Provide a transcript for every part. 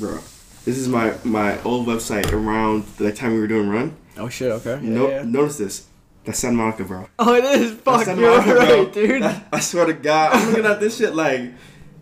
bro. This is my my old website around the time we were doing run. Oh shit. Okay. no, yeah. notice this. That's Santa Monica, bro. Oh, it is. Fuck, Santa you're Monica, bro. dude. That- I swear to God, I'm looking at this shit like,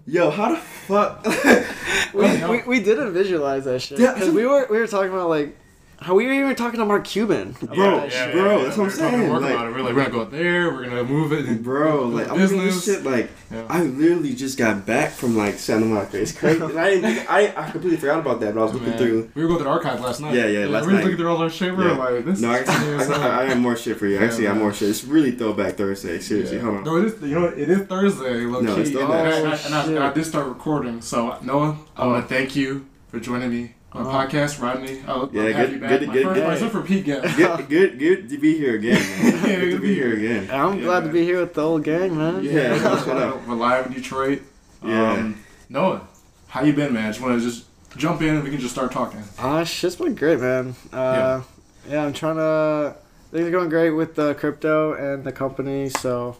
yo, how the fuck? we, we, we didn't visualize that shit Yeah, because we were we were talking about like how we were even talking to Mark Cuban. Bro, that yeah, shit. bro, that's what I'm we were talking to saying, Work like- about it. We're like, we're gonna go there. We're gonna move it. And Bro, do like I'm looking at this shit like Yeah. I literally just got back from like Santa Monica. It's crazy. and I didn't think, I I completely forgot about that, but I was looking Man, through. We were going to the archive last night. Yeah, yeah, last we were night. looking through all our shit. We were like, this No, I, is I, I, I have more shit for you. Yeah, Actually, I have more shit. It's really Throwback Thursday. Seriously, Yeah. hold on. No, it is. You know, it is Thursday. Low No, key. it's and, throwback. I, and, I, Oh, and, I, and I did start recording. So Noah, I want Oh. to thank you for joining me on the Oh. podcast, Rodney. I'll, Yeah, I'll have good- you back. good- My good- first, good. Except for Pete again. Good, good, good to be here again. Man. Yeah, good to be here again. I'm Yeah, glad to be here with the old gang, man. Yeah, we're, shut up. we're live in Detroit. Yeah. Um, Noah, how you been, man? I just want to just jump in and we can just start talking. Ah, shit's been great, man. Uh, yeah. I'm trying to. Things are going great with the crypto and the company, so.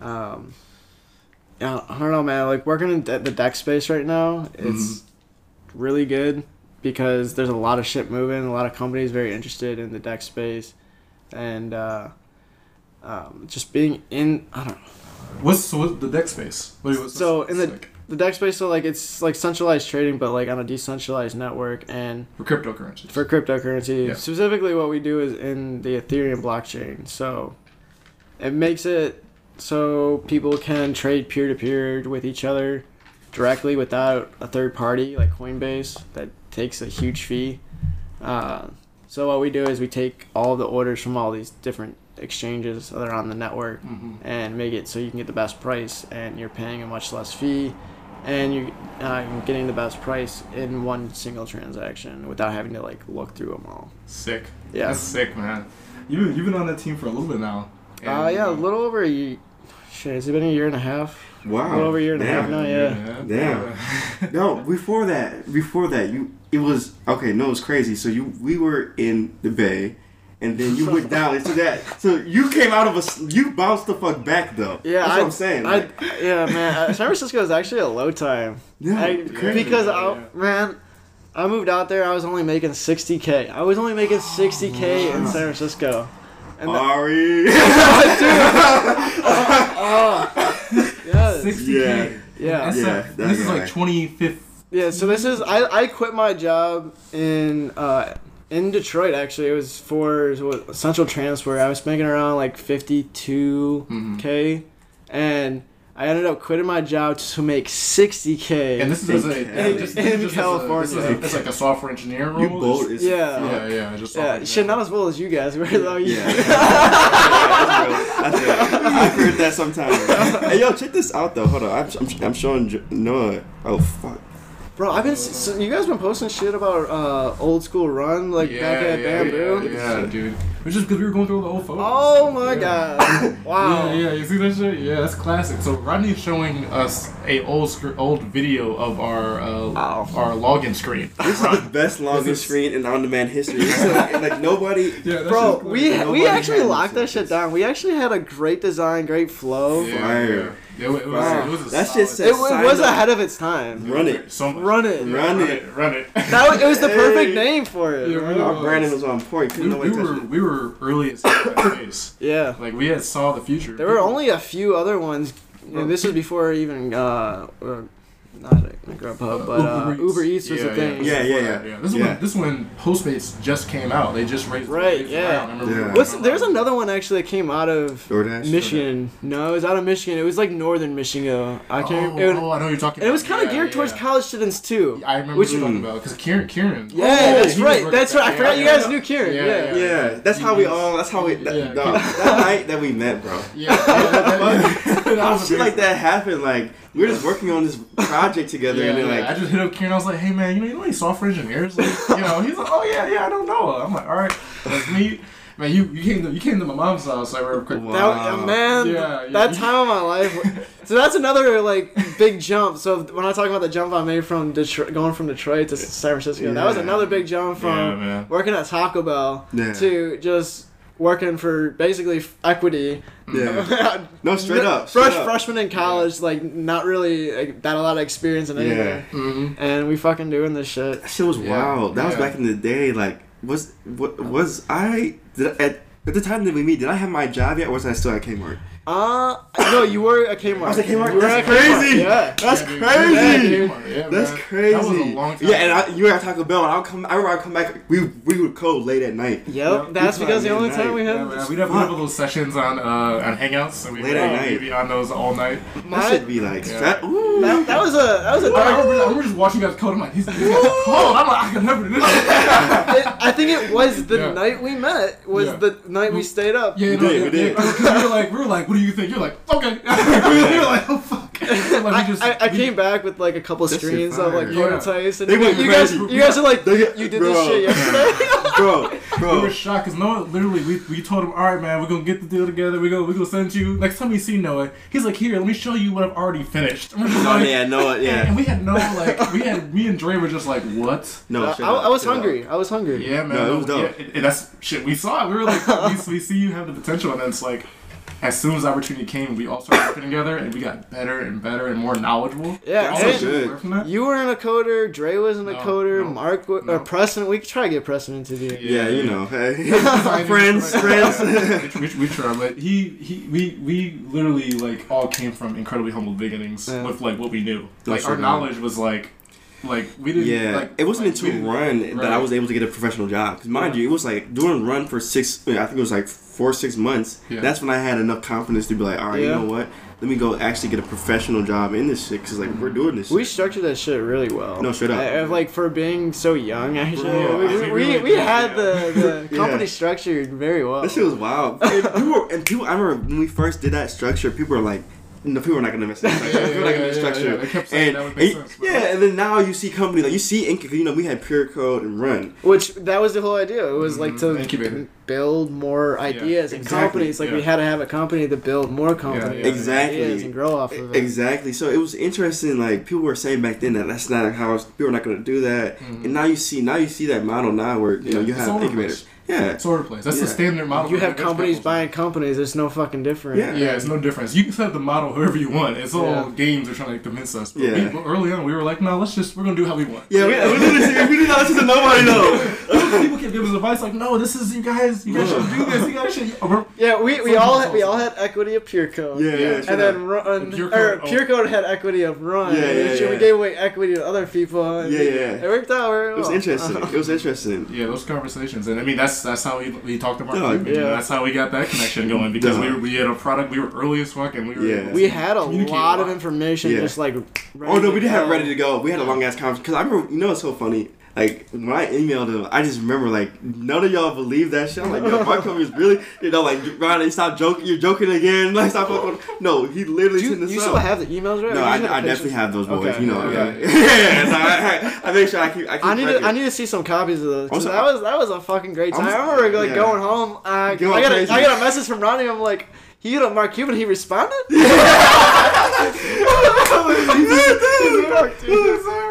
Um, yeah, I don't know, man. Like working in de- the DEX space right now, it's really good because there's a lot of shit moving. A lot of companies very interested in the DEX space, and uh, um, just being in. I don't know. What's so what's the DEX space? What, what's So, in the- like The DEX space, so like it's like centralized trading, but like on a decentralized network, and for cryptocurrencies. for cryptocurrency. Yeah. Specifically, what we do is in the Ethereum blockchain. So it makes it so people can trade peer to peer with each other directly without a third party like Coinbase that takes a huge fee. Uh, so what we do is we take all the orders from all these different exchanges that are on the network hmm and make it so you can get the best price and you're paying a much less fee and you're uh, getting the best price in one single transaction without having to like look through them all. Sick. Yeah. That's sick, man. You you've been on that team for a little bit now. Uh, yeah, a little over a year. Shit, has it been a year and a half? Wow. A little over a year and a half Damn. now, yeah. Damn. No, before that, before that, you it was okay. No, it was crazy. So you we were in the bay, and then you went down into that. So you came out of a you bounced the fuck back though. Yeah, that's I, what I'm saying. I, like, yeah, man. uh, San Francisco is actually a low time. no, I, crazy. because Yeah, I, man, I moved out there. I was only making 60k. I was only making 60k in ah. San Francisco. And the, Ari. oh, uh, yes. Uh, 60k. Yeah. Yeah. That's Yeah, like- that this is like 25th. Yeah, so this is I, I quit my job in uh in Detroit actually. It was for what, Central Transfer. I was making around like 52k Mhm. and I ended up quitting my job to make 60k. And this is as a, In- just, in this is just as a- California. this is a- it's like a software engineer role. You bold Just- as Yeah. Yeah, yeah, just yeah, software shit, not as well as you guys were though. You- Yeah. That's real. That's real. I've heard that sometimes. hey, yo, check this out though. Hold on. I'm, I'm, I'm showing J- Noah. Oh fuck. Bro, I've been so you guys been posting shit about uh old school run like yeah, back at yeah, Bamboo. Yeah, yeah, dude. It was just because we were going through all the old photos. Oh my Yeah. god! Wow. Yeah, yeah, you see that shit? Yeah, that's classic. So Rodney's showing us a old sc- old video of our uh, Wow. our login screen. This is the best login This is- screen in on-demand history. This like, like nobody. Yeah, Bro, we. Nobody we actually locked that shit down. We actually had a great design, great flow. yeah, Fire. Yeah. It, wa- it was, Fire. it was a That solid- shit It, it was up. ahead of its time. Run it. So. Run it. Yeah, Run run it. it. Run it. That was, it was the perfect Hey. name for it. Yeah, really. Our Brandon was on point. We, we were it. we were early as that space. Yeah. Like we had saw the future. There were only a few other ones. And this was before even uh, not Grubhub, but uh, Uber Eats was yeah, a thing. Yeah, yeah, yeah. yeah. This is Yeah. when this is when Postmates just came out. They just raised Right, the yeah. round. I remember we Yeah. What's, there's another one actually that came out of DoorDash. Michigan. No, it was out of Michigan. It was like northern Michigan. I can't. Oh, it, oh, I know what you're talking. and it was kind of Yeah, geared towards yeah. college students too. I remember Which- what you're talking about because Kieran, Kieran. Yeah, Oh, that's right. That's right. I yeah, forgot you guys knew Kieran. Yeah, Yeah. yeah. Yeah, that's how we all. That's how we. That, Yeah. dog, that night that we met, bro. Yeah, that, that, How was shit like that happened? Like we were just working on this project together, Yeah, and then yeah. like I just hit up Kieran. I was like, "Hey man, you know, you know any software engineers?" Like, you know, he's like, "Oh yeah, yeah, I don't know." I'm like, "All right, let's meet." Man, you, you came to you came to my mom's house. I remember quick. Wow. That, uh, man, Yeah, yeah. that time of my life. So that's another like big jump. So when I talk about the jump I made from Detroit, going from Detroit to San Francisco, that was another big jump from Yeah, working at Taco Bell Yeah. to just working for basically equity. Yeah. No, straight up. Fresh up. freshman in college, like not really like, that a lot of experience in anything. Mm-hmm. And we fucking doing this shit. That shit was Yeah. wild. That was back in the day. Like, was what was I did I, at at the time that we meet? Did I have my job yet, or was I still at Kmart? Uh, no, you were at Kmart. I was at Kmart? You were That's at Kmart, crazy. Yeah. That's Yeah, crazy. Yeah, dude. Yeah, That's man. crazy. That was a long time. Yeah, and I, you were at Taco Bell, and I'll come. I remember I come back. We we would code late at night. Yep, that's because the only midnight. time we Yeah, had. man. We'd have, we'd have those sessions on uh, on Hangouts, and we'd Late at night. we'd be on those all night. That My- should be like Yeah. fat. Ooh. that, that was a that was a I dark. remember, I remember just watching you guys code. I'm like, he's, he's got code. I'm like, I can never do this. I think it was the Yeah. night we met. Was Yeah. the night we stayed up. Yeah, We did, we did. yeah, 'cause we were like, we were like, what do you think? You're like, okay. we were like, oh fuck. Like, we I, just- I, I we- came back with like a couple That screens of like fire. Yeah. and They you, went you guys, you guys are like, They- you did bro. this shit yesterday. bro, Bro, We were shocked because Noah literally we, we told him, all right, man, we're gonna get the deal together. We go we gonna send you next time we see Noah. He's like, here, let me show you what I've already finished. And we're just Oh like- yeah, no, And, yeah. and we had no like we had me and Dre were just like what? No, I, shut I was shut up. hungry. I was hungry. Yeah, man. No, it was dope. Yeah, and that's shit. We saw it. We were like, we, we see you have the potential, and then it's like, as soon as opportunity came, we all started working together, and we got better and better and more knowledgeable. Yeah, All so that good. worked from that. you were in a coder. Dre was in a No, coder. no, Mark w- no. or Preston. We could try to get Preston interviewed. Yeah, you know, hey. Fine, friends, yeah. friends. we, we, we try, but he, he, we, we literally like all came from incredibly humble beginnings Yeah. with like what we knew. No Like shit, our man. knowledge was like, like we didn't. Yeah, like, it wasn't like, until didn't- Run that I was able to get a professional job. Because mind Yeah. you, it was like during Run for six. I think it was like four, six months. Yeah. That's when I had enough confidence to be like, all right, Yeah. you know what? Let me go actually get a professional job in this shit. Because like we're mm-hmm. doing this. Shit. We structured that shit really well. No, straight up. I- I- like for being so young, actually, Bro, we, I we, think we, we we had did, the, the Yeah. company structured very well. That shit was wild. and people, and people, I remember when we first did that structure, people were like, no, people are not gonna mess up. Yeah, people are not yeah, gonna yeah, do structure. yeah. They kept saying and, that and- sense, yeah, and then now you see companies like you see Inc. You know, we had Pure Code and Run. Which that was the whole idea. It was like to. Incubator. build more ideas and exactly. companies. Like we had to have a company to build more companies, yeah. Exactly. and grow off of it. Exactly. So it was interesting. Like people were saying back then that that's not how people are not going to do that. Mhm. And now you see, now you see that model now where you know you it's have all over incubators. Yeah. It's all over place. That's the standard model. You have companies capital. buying companies. It's no fucking different. Yeah. Yeah, it's no difference. You can set the model however you want. It's all Yeah. games are trying to convince us. But Yeah. we, but early on, we were like, no, let's just we're gonna do how we want. Yeah, we, we did this. We did not listen to nobody though. People kept giving us advice like, no, this is you guys. You guys should do this. You guys should. Oh, yeah, we, we all had, we all had equity of Pure Code. Yeah, yeah. Yeah. And then Run, Pure or Code, oh. Pure Code had equity of Run. Yeah, yeah, which yeah. We gave away equity to other people. and Yeah, yeah. It worked out very It was interesting. It was interesting. Yeah, those conversations, and I mean that's that's how we, we talked about. Dog. Cuban. Yeah. That's how we got that connection going because we, were, we had a product. We were early as fuck, and we were. Yeah. We had a communicate lot of information Yeah. just like. Oh no, we didn't have go. ready to go. We had a long ass conference because I remember. You know, it's so funny. Like when I emailed him, I just remember like none of y'all believe that shit. I'm like, yo, my company is really, you know, like Ronnie, stop joking. You're joking again. Like stop. Fucking. No, he literally Do you, sent this you still have the emails, right? No, I, I definitely have those boys. Okay. You know, Okay. yeah. yeah. So I, I, I make sure I keep. I, keep I need to. I need to see some copies of those. I'm so- that was that was a fucking great time. I'm I remember like yeah. going home. Uh, I got a. I got a message from Ronnie. I'm like, he hit up Mark Cuban. He responded.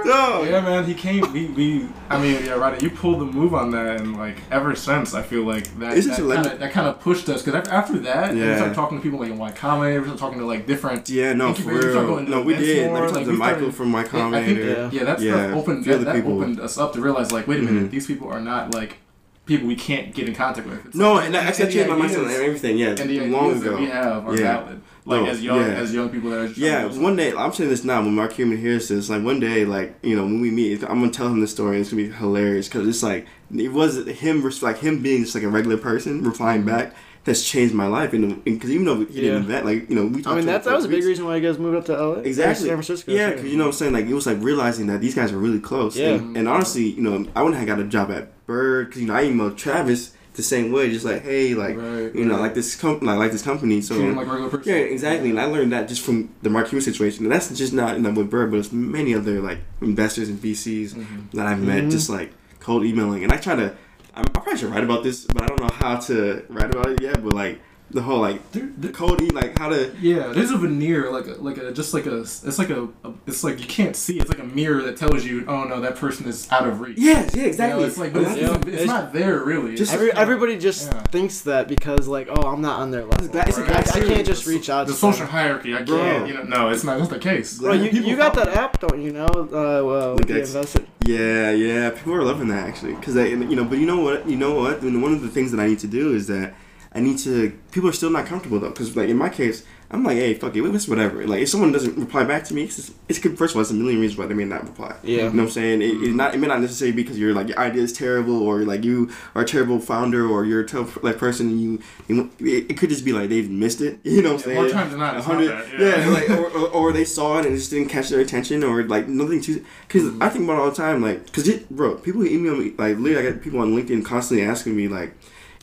No. Yeah, man, he came. We, we I mean, yeah, right. You pulled the move on that, and like ever since, I feel like that It's that kind of that kind of pushed us because after that, and we Yeah. started talking to people like in Y Combinator, we started talking to like different. Yeah, no, for we started real. No, we events did. more, Like, we like, talked Michael started- from my I think, Combinator. yeah, that Yeah, stuff opened a that, that opened us up to realize like, wait a minute, Mhm. these people are not like people we can't get in contact with. It's No, like- and actually changed my mindset and everything. Yeah, And the long ago. we have are Yeah. valid. Like No, as young yeah. as young people that are Yeah, one day I'm saying this now. When Mark Cuban hears this, like one day, like you know, when we meet, I'm gonna tell him this story. and It's gonna be hilarious because it's like it was him, like him being just like a regular person replying Mm-hmm. back. That's changed my life, and because even though he Yeah. didn't invent, like you know, we. I mean, to that that was a big weeks. reason why you guys moved up to LA. Exactly. San Francisco. Yeah, because you know what I'm saying. Like it was like realizing that these guys were really close. Yeah. And, and honestly, you know, I wouldn't have got a job at Bird because you know I emailed Travis the same way, just like, hey, like Right, you know, right. like this company, like, like this company. So like regular person. yeah, exactly. And I learned that just from the Mark Cuban situation. And that's just not you know, with Bird, but it's many other like investors and VCs Mhm. that I've met, Mhm. just like cold emailing. And I try to, I, I probably should write about this, but I don't know how to write about it yet. But like, the whole like There- there- Cody, like how to. Yeah, there's a veneer, like a, like a just like a it's like a, a it's like you can't see. It's like a mirror that tells you, oh no, that person is out of reach. Yes, yeah, You know, exactly. it's like, but it's, Yeah. it's, it's not there really. Just- Every, everybody just Yeah. thinks that because like, oh, I'm not on their level. That- it's a I, glass I can't ceiling. just reach out the to social them. hierarchy. I can't. You know, no, it's not. That's the case. Bro, you, you got that app, don't you know? Uh, well, Like Wiki Yeah, yeah. People are loving that actually, because they, you know. But you know what? You know what? And one of the things that I need to do is that I need to. People are still not comfortable though, because like in my case, I'm like, hey, fuck it, it's whatever. Like if someone doesn't reply back to me, it's, just, it's good. First of all, it's a million reasons why they may not reply. Yeah. You know what I'm saying? It, it not it may not necessarily be because you're like your idea is terrible or like you are a terrible founder or you're a tough like person and you, you it, it could just be like they've missed it. You know what I'm Yeah, saying? more times than not, it's not hundred- that, yeah, yeah. like or, or, or they saw it and it just didn't catch their attention or like nothing too. Because Mm-hmm. I think about it all the time, like because it, bro, people email me like literally. I got people on LinkedIn constantly asking me like,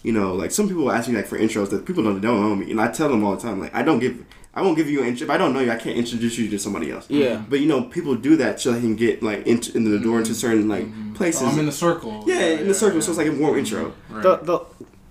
you know, like some people ask me like for intros that people don't don't know me, and I tell them all the time like I don't give. I won't give you an intro. If I don't know you, I can't introduce you to somebody else. Yeah. But you know, people do that so they can get like into, into the door into mm-hmm. certain like mm-hmm. places. Oh, I'm in the circle. yeah, in the circle, so it's like a warm intro. Right. The, the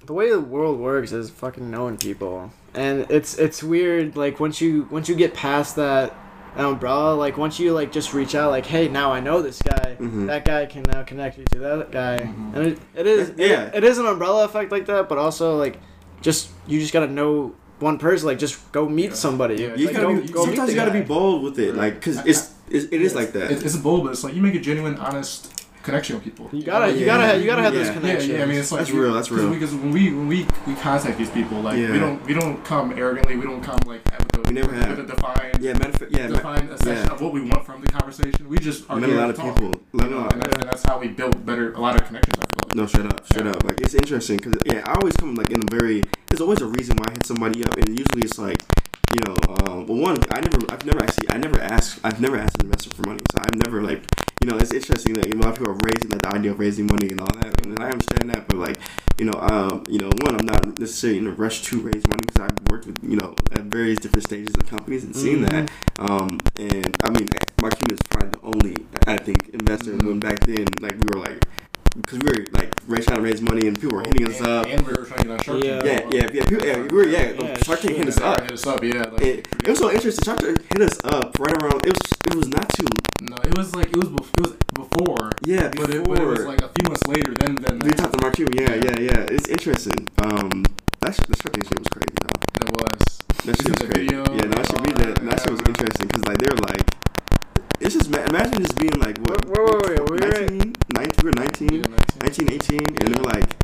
the way the world works is fucking knowing people, and it's it's weird. Like once you once you get past that umbrella, like once you like just reach out, like hey, now I know this guy. Mhm. That guy can now connect you to that guy, Mhm. and it, it is Yeah. it, it is an umbrella effect like that. But also like just you just gotta know one person. Like just go meet Yeah. somebody. Yeah. You Like, gotta go, be, go sometimes the you gotta be bold with it, like because it's, it's it is like that. It, it's a bold, but it's like you make a genuine, honest connection with people. You gotta oh, you Yeah. gotta have, you gotta have those Yeah. Yeah, connections. yeah. I mean, it's like That's you- real, that's 'cause real. Because when we when we we contact these people, like Yeah. we don't we don't come arrogantly. We don't come like with a, We never with have. a defined yeah, matter of fact, yeah, ma- defined a section yeah. of what we want from the conversation. We just are met a here lot to of talk, people. You Let know, know. and, that's, and that's how we build better a lot of connections. I feel like. No, straight up, straight Yeah. up. Like it's interesting because yeah, I always come like in a very. There's always a reason why I hit somebody up, and usually it's like, you know, um, well, one, I never, I've never actually, I never asked, I've never asked an investor for money, so I've never like, you know, it's interesting that a lot of people are raising like the idea of raising money and all that, and I understand that, but like, you know, um, you know, one, I'm not necessarily in a rush to raise money because I've worked with, you know, at various different stages of companies and seen Mhm. that, um, and I mean, Mark Cuban is probably the only, I think, investor Mhm. when back then, like we were like. Because we were like trying to raise money and people were hitting us up. and we were trying to get on Shark Yeah. Tank. Yeah, yeah, yeah. People, yeah, we were yeah. Yeah, Shark Tank hit us up. Hit us up, yeah. Like, It, it was so interesting. Shark Tank hit us up right around. It was it was not too. no, it was like it was bef- it was before, Yeah, but it, but it was like a few months later. Then then we talked to Mark Cuban. Yeah, yeah, yeah. It's interesting. Um, that sh- the Shark Tank shit was crazy though. it was. That shit was crazy. video Yeah, no, that shit, we did. that, shit was interesting because like they're like. It's just ma- imagine just being like what? Wait, wait, wait, wait, we were at- 19, 19, we were 19, Yeah, 19. 19, 18, and they're like,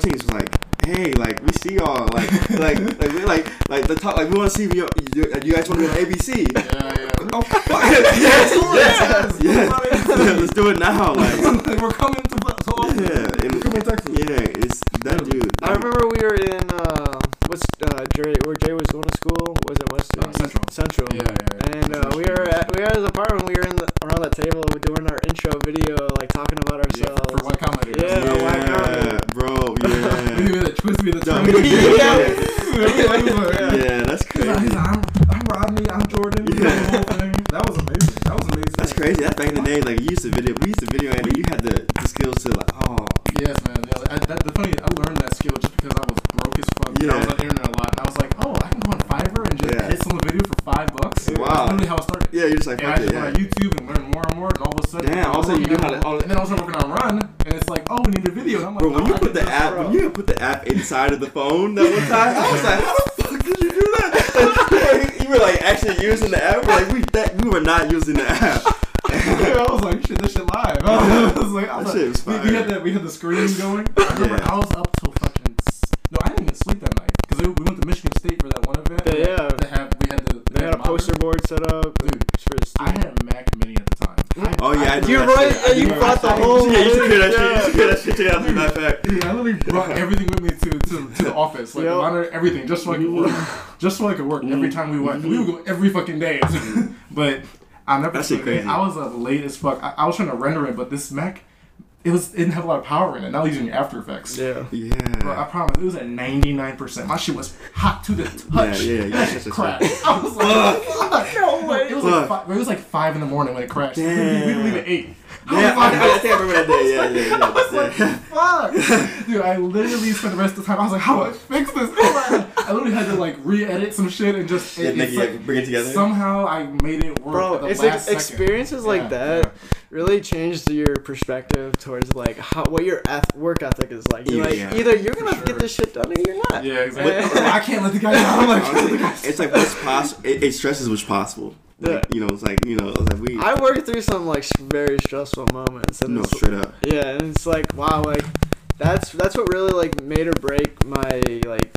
Tank was like, hey, like we see y'all, like, like, like we like, like the top, like we want to see you. You, you guys want to be an ABC? Yeah, yeah. Oh, fuck. yes, yes, yes, yes. Let's do it now. Like, we're coming to to yeah, and, We're coming to Texas. yeah, it's that dude. I remember we were in uh, what's uh, Jay, where Jay was going to school. Was it Western? Uh, Central. Central. Yeah, yeah, yeah. And uh, we were at we were at his apartment. We were in the, around that table doing our intro video, like talking about Yeah, for, ourselves. for one commenter. Yeah. oh my Yeah, God. bro. We Yeah, did the twist me the No, twist. yeah. yeah, that's He's like, crazy. I'm, I'm Rodney, I'm Jordan. Yeah. The whole thing. That was amazing. That was amazing. That's crazy. That's back in the day. Like you used to video, we used to video, and you had the, the skills to like, oh, Yes, man. Yeah, I, that, the funny, I learned that skill just because I was broke as fuck. Yeah. I was on the internet a lot, and I was like, oh, I can go on Fiverr and just Yeah. hit some video for five bucks. Wow. That's literally how I started. yeah, you're just like, And I just it, went yeah. on YouTube and learned more and more, and all of a sudden, Damn, all of a sudden you knew how to- on- and then I was working on Run, and it's like, oh, we need a video. And I'm like, Bro, when oh, you I put the app, when you put the app inside of the phone that one time, I was like, how the fuck did you do that? You were like actually using the app. We're like we that we were not using the app. Yeah, I was like, shit, this shit live. I was like, I was That shit like, was we, we had that, we had the screen going. I remember Yeah. I was up till fucking. No, I didn't even sleep that night because we went to Michigan State for that one event. Yeah, yeah. They had, we had the. They had a poster board set up. Dude, I had a Mac Mini at the time. I, Oh yeah, I I, You're right, shit. Yeah, you brought the whole Yeah, you should clear that shit. You should clear that shit to that matter of fact. Dude, I literally brought everything with me to, to, to the office, like Yep. monitor, everything, just so I could work, just so I could work every time we went. We would go every fucking day, but I never. That shit forget, crazy. I was up late as fuck. I, I was trying to render it, but this Mac, it was it didn't have a lot of power in it. Now using After Effects. Yeah. Yeah. Bro, I promise, it was at ninety nine percent. My shit was hot to the touch. Yeah, yeah, yeah, That yes, yes, crashed. I was like, fuck. No way. It was like five, it was like five in the morning when it crashed. We we didn't leave at eight. I Yeah, was I, I think I remember that day. Yeah, yeah, yeah. I was like, yeah. fuck. Dude, I literally spent the rest of the time, I was like, how do I fix this? I I literally had to like re-edit some shit and just Yeah, it, make it's like, like, bring it together. somehow I made it work. Bro, at the it's last like second. experiences Yeah, like that really changed your perspective towards like how what your eth- work ethic is like. You're Yeah, like yeah. either you're gonna sure. get this shit done or you're not. Yeah, exactly. I can't let the guy down. I'm like, Honestly, it's like what's possible. It, it stresses what's possible. Like, Yeah. You know, it's like you know, like we. I worked through some like very stressful moments, and no, straight up. yeah, and it's like wow, like that's that's what really like made or break my like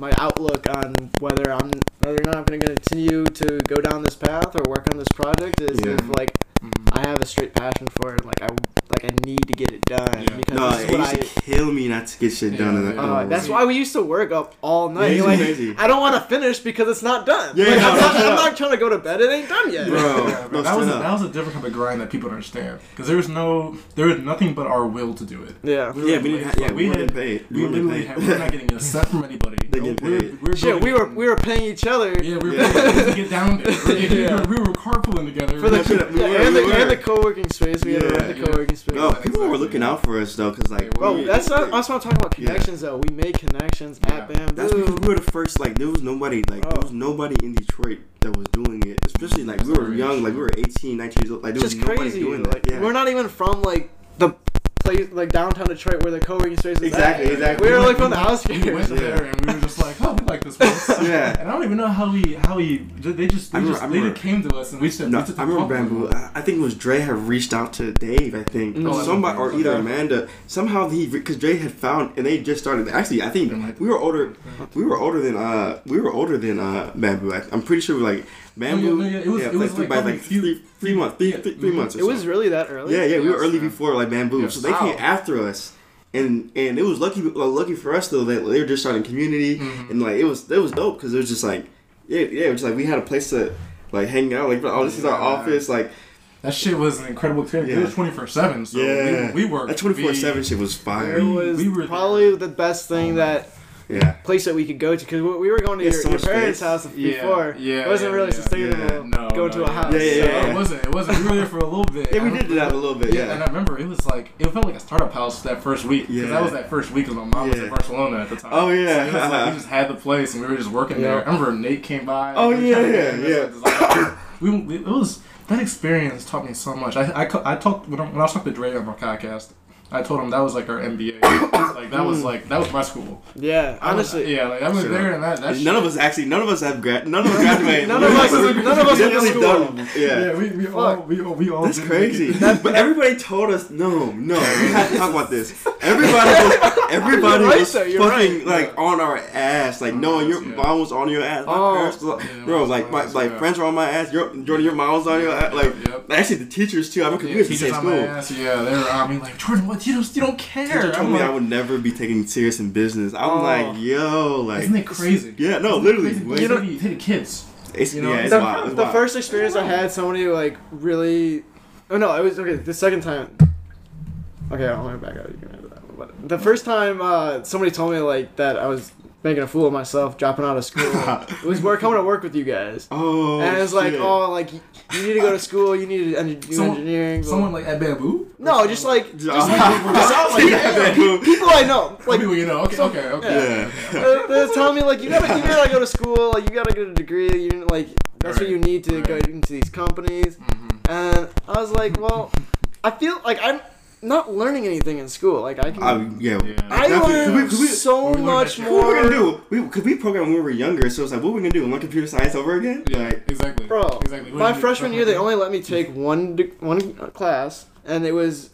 my outlook on whether I'm whether or not I'm gonna continue to go down this path or work on this project is Yeah. if like Mhm. I have a straight passion for it, like I like I need to get it done Yeah. because No, it what used I. to kill me not to get shit done. Yeah, in the, yeah. Uh, that's why we used to work up all night. it's like, crazy. I don't want to finish because it's not done. Yeah, Like, no, I'm, not, I'm not trying to go to bed. It ain't done yet. Bro, Yeah, no, that was a, up. that was a different type of grind that people don't understand because there was no there was nothing but our will to do it. Yeah. We were Yeah, we didn't. place, Ha- yeah, we, we had- paid. We We weren't literally had, we're not getting a cent from anybody. They get we're, paid. we're Shit, we were we were paying each other. Yeah, we were Yeah. paying to get down there. We, we were, we were carpooling together. For the, Yeah, shit, we yeah, were, and, we the, were. and the co-working space, we had to Yeah, rent the yeah. co-working space. No, people were looking yeah. out for us though, cause like, Bro, we- that's not, that's what I'm talking about. Yeah. Connections, though. We made connections Yeah. at Bamboo. That's because we were the first. Like, there was nobody. Like, Oh. there was oh. nobody in Detroit that was doing it. Especially like we were young. Like we were 18, 19 years old. Like there It's was nobody crazy. doing Like, that. Yeah. We're not even from like the place, like downtown Detroit, where the co-working space is. Exactly, at. exactly. We were like from the house, We outskirts. went Yeah. there and we were just like, oh, we like this place. Yeah. And I don't even know how we how we they just they I remember- just they remember- just came to us and we said No, we took the I remember. Bamboo. I I think it was Dre had reached out to Dave. I think. Oh, somebody or either Okay. Amanda. Somehow he because Dre had found and they just started. Actually, I think we were older. We were older than uh we were older than uh Bamboo. I, I'm pretty sure we were like Bamboo. no, yeah, it was- it was like, like by like few- three, three months, three, yeah, three, three months. Or It was really that early. Yeah, yeah, we were early yeah. before like Bamboo, Yes. so they came after us, and and it was lucky, well, lucky for us though that they were just starting community, Mhm. and like it was it was dope because it was just like yeah yeah it was like we had a place to like hang out like oh this is our Yeah. office like That shit was an incredible experience. Yeah. It was twenty four seven, so yeah we, we worked. that twenty four seven shit was It fire We- was we were probably the best thing that yeah place that we could go to because we were going to Yeah, your, so your parents' space. house before. yeah, it wasn't yeah, really yeah. sustainable Yeah. No, going no, to a house. Yeah, yeah, So yeah. It wasn't. It wasn't. We were there for a little bit. yeah we did do that a little bit Yeah, and I remember it was like it felt like a startup house that first week because Yeah. that was that first week because my mom was in Barcelona at the time. Oh, yeah. so it was like we just had the place and we were just working Yeah. there. I remember Nate came by. Oh, we yeah, yeah, yeah. we, we it was that experience taught me so much. I I, co- I talked when I, when I was talking to Dre on my podcast. I told him that was like our MBA. like that was hmm. like that was my school. Yeah, I was- honestly. yeah, like I went Sure. there and that. that none of us actually none of us have grad none of us graduated None of us- none of us went to Definitely school. done- yeah Yeah, we, we all we, all- we all That's crazy. make it. but everybody told us no, no. We had to talk about this. Everybody was everybody right, was fucking right. like on our ass. Like no, your Yeah. mom was on your ass. My Oh. parents was, Yeah, bro, my like my parents, like friends were on my ass. Your Jordan, your mom was on your ass. Like actually the teachers too. I mean, 'cause we Yeah, was in the teachers same on my school. ass. Yeah, they were on me like Jordan. What you don't you don't care? Teacher told I'm me like, I would never be taken serious in business. I'm Oh. like, yo, like, Isn't it crazy? yeah, no, Isn't literally, crazy? You know, you hit kids. it's, you know, yeah, it's the, wild. It's the wild. first experience I had, somebody like really. Oh no, it was okay. The second time. Okay, I'm gonna back out. You can answer that one. But the first time uh, somebody told me like that I was making a fool of myself, dropping out of school. it was work coming to work with you guys, Oh, and it's like, shit. oh, like you need to go to school, you need to en- do Someone- engineering. blah- Someone like at Bamboo? no, just like just, Oh, like- yeah, boo. people I know. Like Like people you know. Okay, so- okay, okay. Yeah. they're, they're telling me like you gotta you gotta go to school, like you gotta get a degree. You like that's what you need to go into these companies. Mhm. And I was like, well, I feel like I'm not learning anything in school. Like I can. I, yeah. Yeah. I Definitely. learned Could we- could we- so we learned much that shit. What were we more. gonna do? We, Cause we programmed when we were younger, so it's like, what are we gonna do? Learn computer science over again? Yeah, Like, exactly. Bro, exactly. What my freshman year, they only let me take one one class, and it was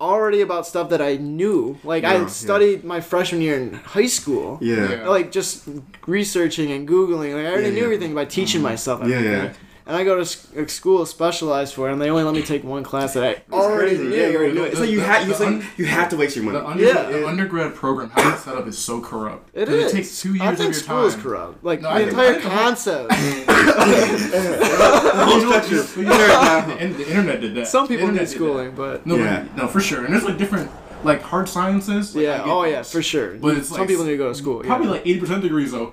already about stuff that I knew. Like Yeah, I yeah. studied my freshman year in high school. yeah. Yeah. Like just researching and googling. Like I already Yeah, knew yeah. everything by teaching myself. Yeah, yeah. And I go to s- a school specialized for it, and they only let me take one class that I It's already crazy. knew. Yeah, you already knew it. It's like you have, the it's like you have to waste your money. The, undergrad, Yeah. the undergrad program, how it's set up is so corrupt. It 'Cause is. It takes two years I think of your school time. is corrupt. Like No, the entire concept. The whole structure. But you know, the, internet did that. Some people need did schooling, but. No, Yeah. but, no, for sure. And there's like different, like hard sciences. Like, yeah, get oh yeah, for sure. But it's Some like people need to go to school. Probably yeah. like 80% degrees though.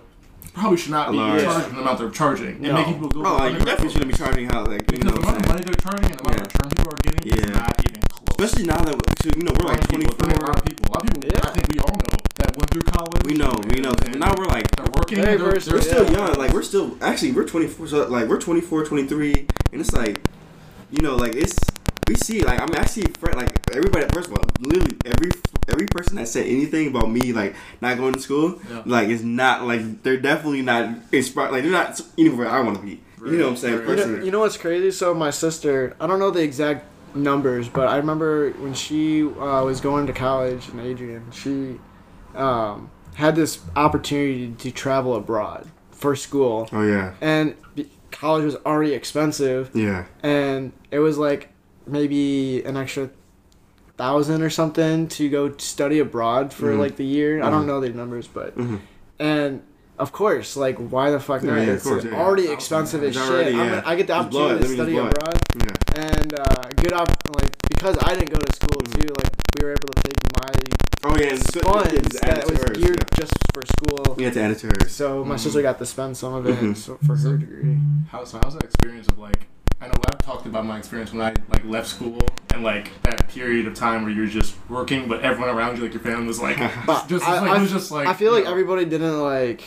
Probably should not be Large. charging the amount they're charging. And No. making people go Oh, like, you undergrad definitely shouldn't be charging how, like, you Because know the amount of money they're charging and the amount Yeah. of return people are getting is not even close. Especially now that, so, you know, we're like Young people, 24. A lot of people. A lot of people. Yeah. I think we all know that went through college. We know, we know. 'cause and now we're like, they're working working. They're- versatile, we're they're- still Yeah. young. Like we're still actually we're 24. So like we're 24, 23, and it's like, you know, like it's we see like I mean I see friend like everybody. First of all, literally every every person that said anything about me like not going to school, Yeah. like it's not like they're definitely not inspired. Like they're not anywhere I want to be. You know what I'm saying? Right. You know, you know what's crazy? So my sister, I don't know the exact numbers, but I remember when she uh, was going to college in Adrian, she um, had this opportunity to travel abroad for school, Oh yeah, and college was already expensive, yeah. and it was like maybe an extra thousand or something to go study abroad for Mhm. like the year. I don't Mhm. know the numbers, but hmm and of course, like why the fuck Yeah, not? yeah, of it's course, yeah, yeah. already expensive as shit. already, I'm yeah. gonna- I get the Just blow it, opportunity to study just blow it. abroad, Yeah. and uh, good op like because I didn't go to school Mhm. too. Like we were able to take my Oh yeah, and so, funds yeah, just add that it was hers, geared yeah. just for school. We had to add it to hers. So my Mhm. sister got to spend some of it so, for her degree. How so? How's that experience of like? I know I've talked about my experience when I like left school and like that period of time where you're just working, but everyone around you, like your family, was like, But just, I, like, I- it was just like. I feel like know, everybody didn't like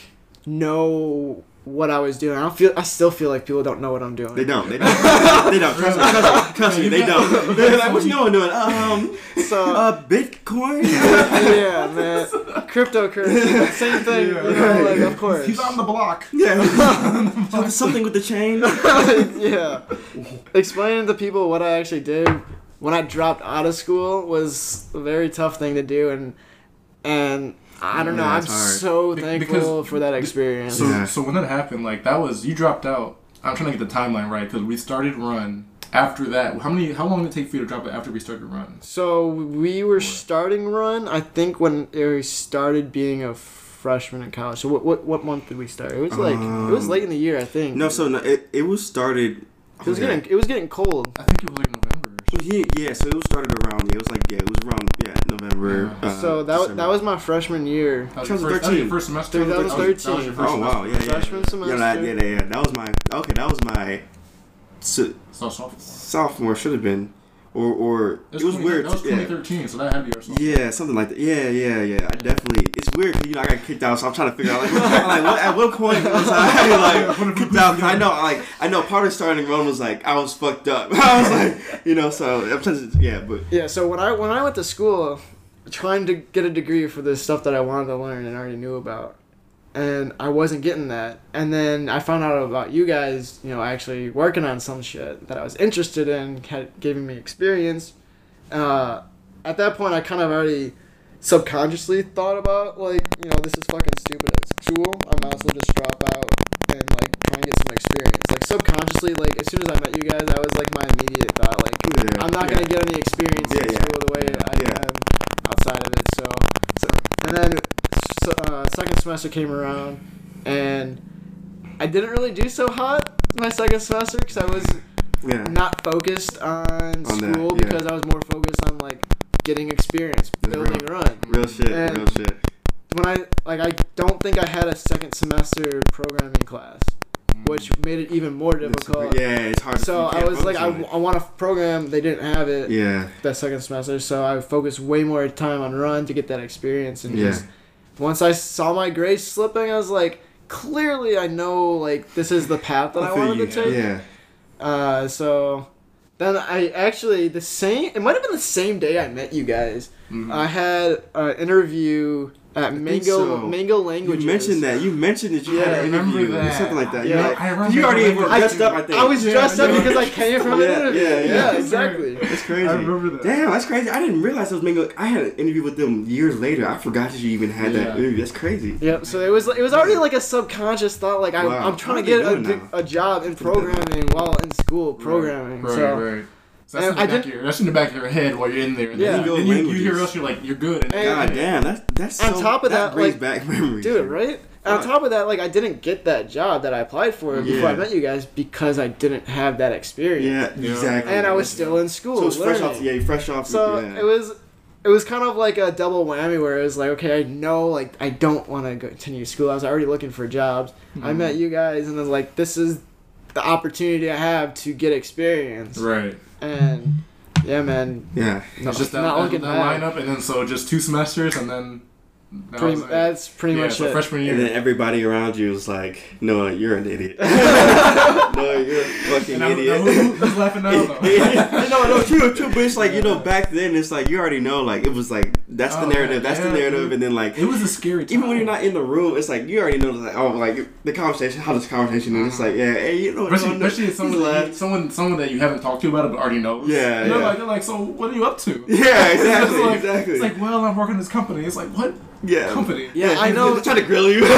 know what I was doing. I don't feel. I still feel like people don't know what I'm doing. They don't. They don't. they don't. Trust me. Trust me. Trust me. They don't. They're like, what you know doing? Um, So uh, Bitcoin. yeah, man, cryptocurrency, same thing. You know, like of course. He's on the block. yeah. Something with the chain. yeah. Explaining to people what I actually did when I dropped out of school was a very tough thing to do, and and I don't know. I'm hard. so thankful because- for that experience. So, Yeah. so when that happened, like that was you dropped out. I'm trying to get the timeline right because we started run. After that, how many? How long did it take for you to drop it after we started run? So we were starting run. I think when we started being a freshman in college. So what what, what month did we start? It was like it was Um, late in the year. I think. No, so no, it, it was started. it was okay. getting it was getting cold. I think it was like he, yeah, so it was started around. It was like yeah, it was around yeah November. Yeah. Uh, so that was, December. that was my freshman year. That was, your 2013. first, that was your first semester. That was That was your first Oh wow, yeah, yeah. Freshman semester. Yeah, that, yeah, yeah, yeah. That was my okay. That was my so, So sophomore. sophomore should have been, or or it was 20 weird. That was yeah. 2013, so that had to be our. Yeah, something like that. Yeah, yeah, yeah. I definitely. It's weird 'cause, you know I got kicked out, so I'm trying to figure out like, like what, at what point was I like kicked out? 'Cause I know like I know part of starting run was like I was fucked up. I was like you know so I'm trying to yeah, but Yeah, so when I when I went to school, trying to get a degree for the stuff that I wanted to learn and already knew about, and I wasn't getting that. And then I found out about you guys, you know, actually working on some shit that I was interested in, had giving me experience. Uh, at that point, I kind of already subconsciously thought about like, you know, this is fucking stupid at school. I might as well just drop out and like try and get some experience. Like subconsciously, like as soon as I met you guys, that was like my immediate thought, like. yeah, I'm not yeah. gonna get any experience Yeah, in school the way I am outside of it. So, so and then uh, second semester came around, and I didn't really do so hot my second semester because I was yeah. not focused on, On that, school yeah. because I was more focused on like getting experience, building real. run. Real shit, And- real shit. When I like, I don't think I had a second semester programming class, which made it even more difficult. Yeah, it's hard. So you I was like, I, I want to program. They didn't have it. it. yeah, that second semester, so I focused way more time on run to get that experience. And yeah, just once I saw my grades slipping, I was like, clearly I know like this is the path that I, wanted to take. Yeah, Uh, so then I actually the same. It might have been the same day I met you guys. Mhm. I had an interview at think Mango so. Mango you mentioned that. You mentioned that you Yeah, had I an remember interview or that. something like that. Yeah. You're I remember you already that. were I- dressed up. I think. I was Yeah, dressed up because I came from Yeah, an interview. yeah, Yeah, yeah. exactly. That's crazy. I remember that. Damn, that's crazy. I didn't realize it was Mango. I had an interview with them years later. I forgot that you even had that Yeah. interview. That's crazy. Yep. So it was it was already like a subconscious thought. Like I, Wow. I'm trying How to get a, a job in programming while in school programming. Right, so right. So that's, And in the I back did- of your, that's in the back of your head while you're in there. And Yeah. then, you, then you, you hear us, you're like, you're good. And, And- God damn, that's that's On so, top of that, brings like- back memories. dude, right? And on top of that, like I didn't get that job that I applied for before I met you guys because I didn't have that experience. Yeah, Yeah. exactly. And I was still in school. So it's fresh learning. off. Yeah, you fresh off. So yeah. it was it was kind of like a double whammy where it was like, okay, I know like I don't want to continue school. I was already looking for jobs. I Mhm. met you guys and then like this is the opportunity I have to get experience. Right. And yeah, man. Yeah. It's just that, not that, looking that back. lineup, and then so just two semesters, and then That Pretty, was mu- it. that's pretty yeah, much so it. freshman year, And then everybody around you was like, "No, you're an idiot. no, you're a fucking And now, now idiot." who, who's laughing now though? no, no, true, true. But it's like you know, back then it's like you already know, like it was like that's the Oh, narrative, that's the narrative, dude. and then like It was a scary time. even when you're not in the room, it's like you already know, like oh, like the conversation, how this conversation, and it's like yeah, hey, you know, Especially, no, no, especially if someone, he's that you, someone, someone that you haven't talked to about it but already knows. Yeah, And they're yeah. like, they're like, so what are you up to? Yeah, It's exactly, like, exactly. It's like, well, I'm working this company. It's like, what yeah, company? Yeah, I they- know. They try to grill you. Dude,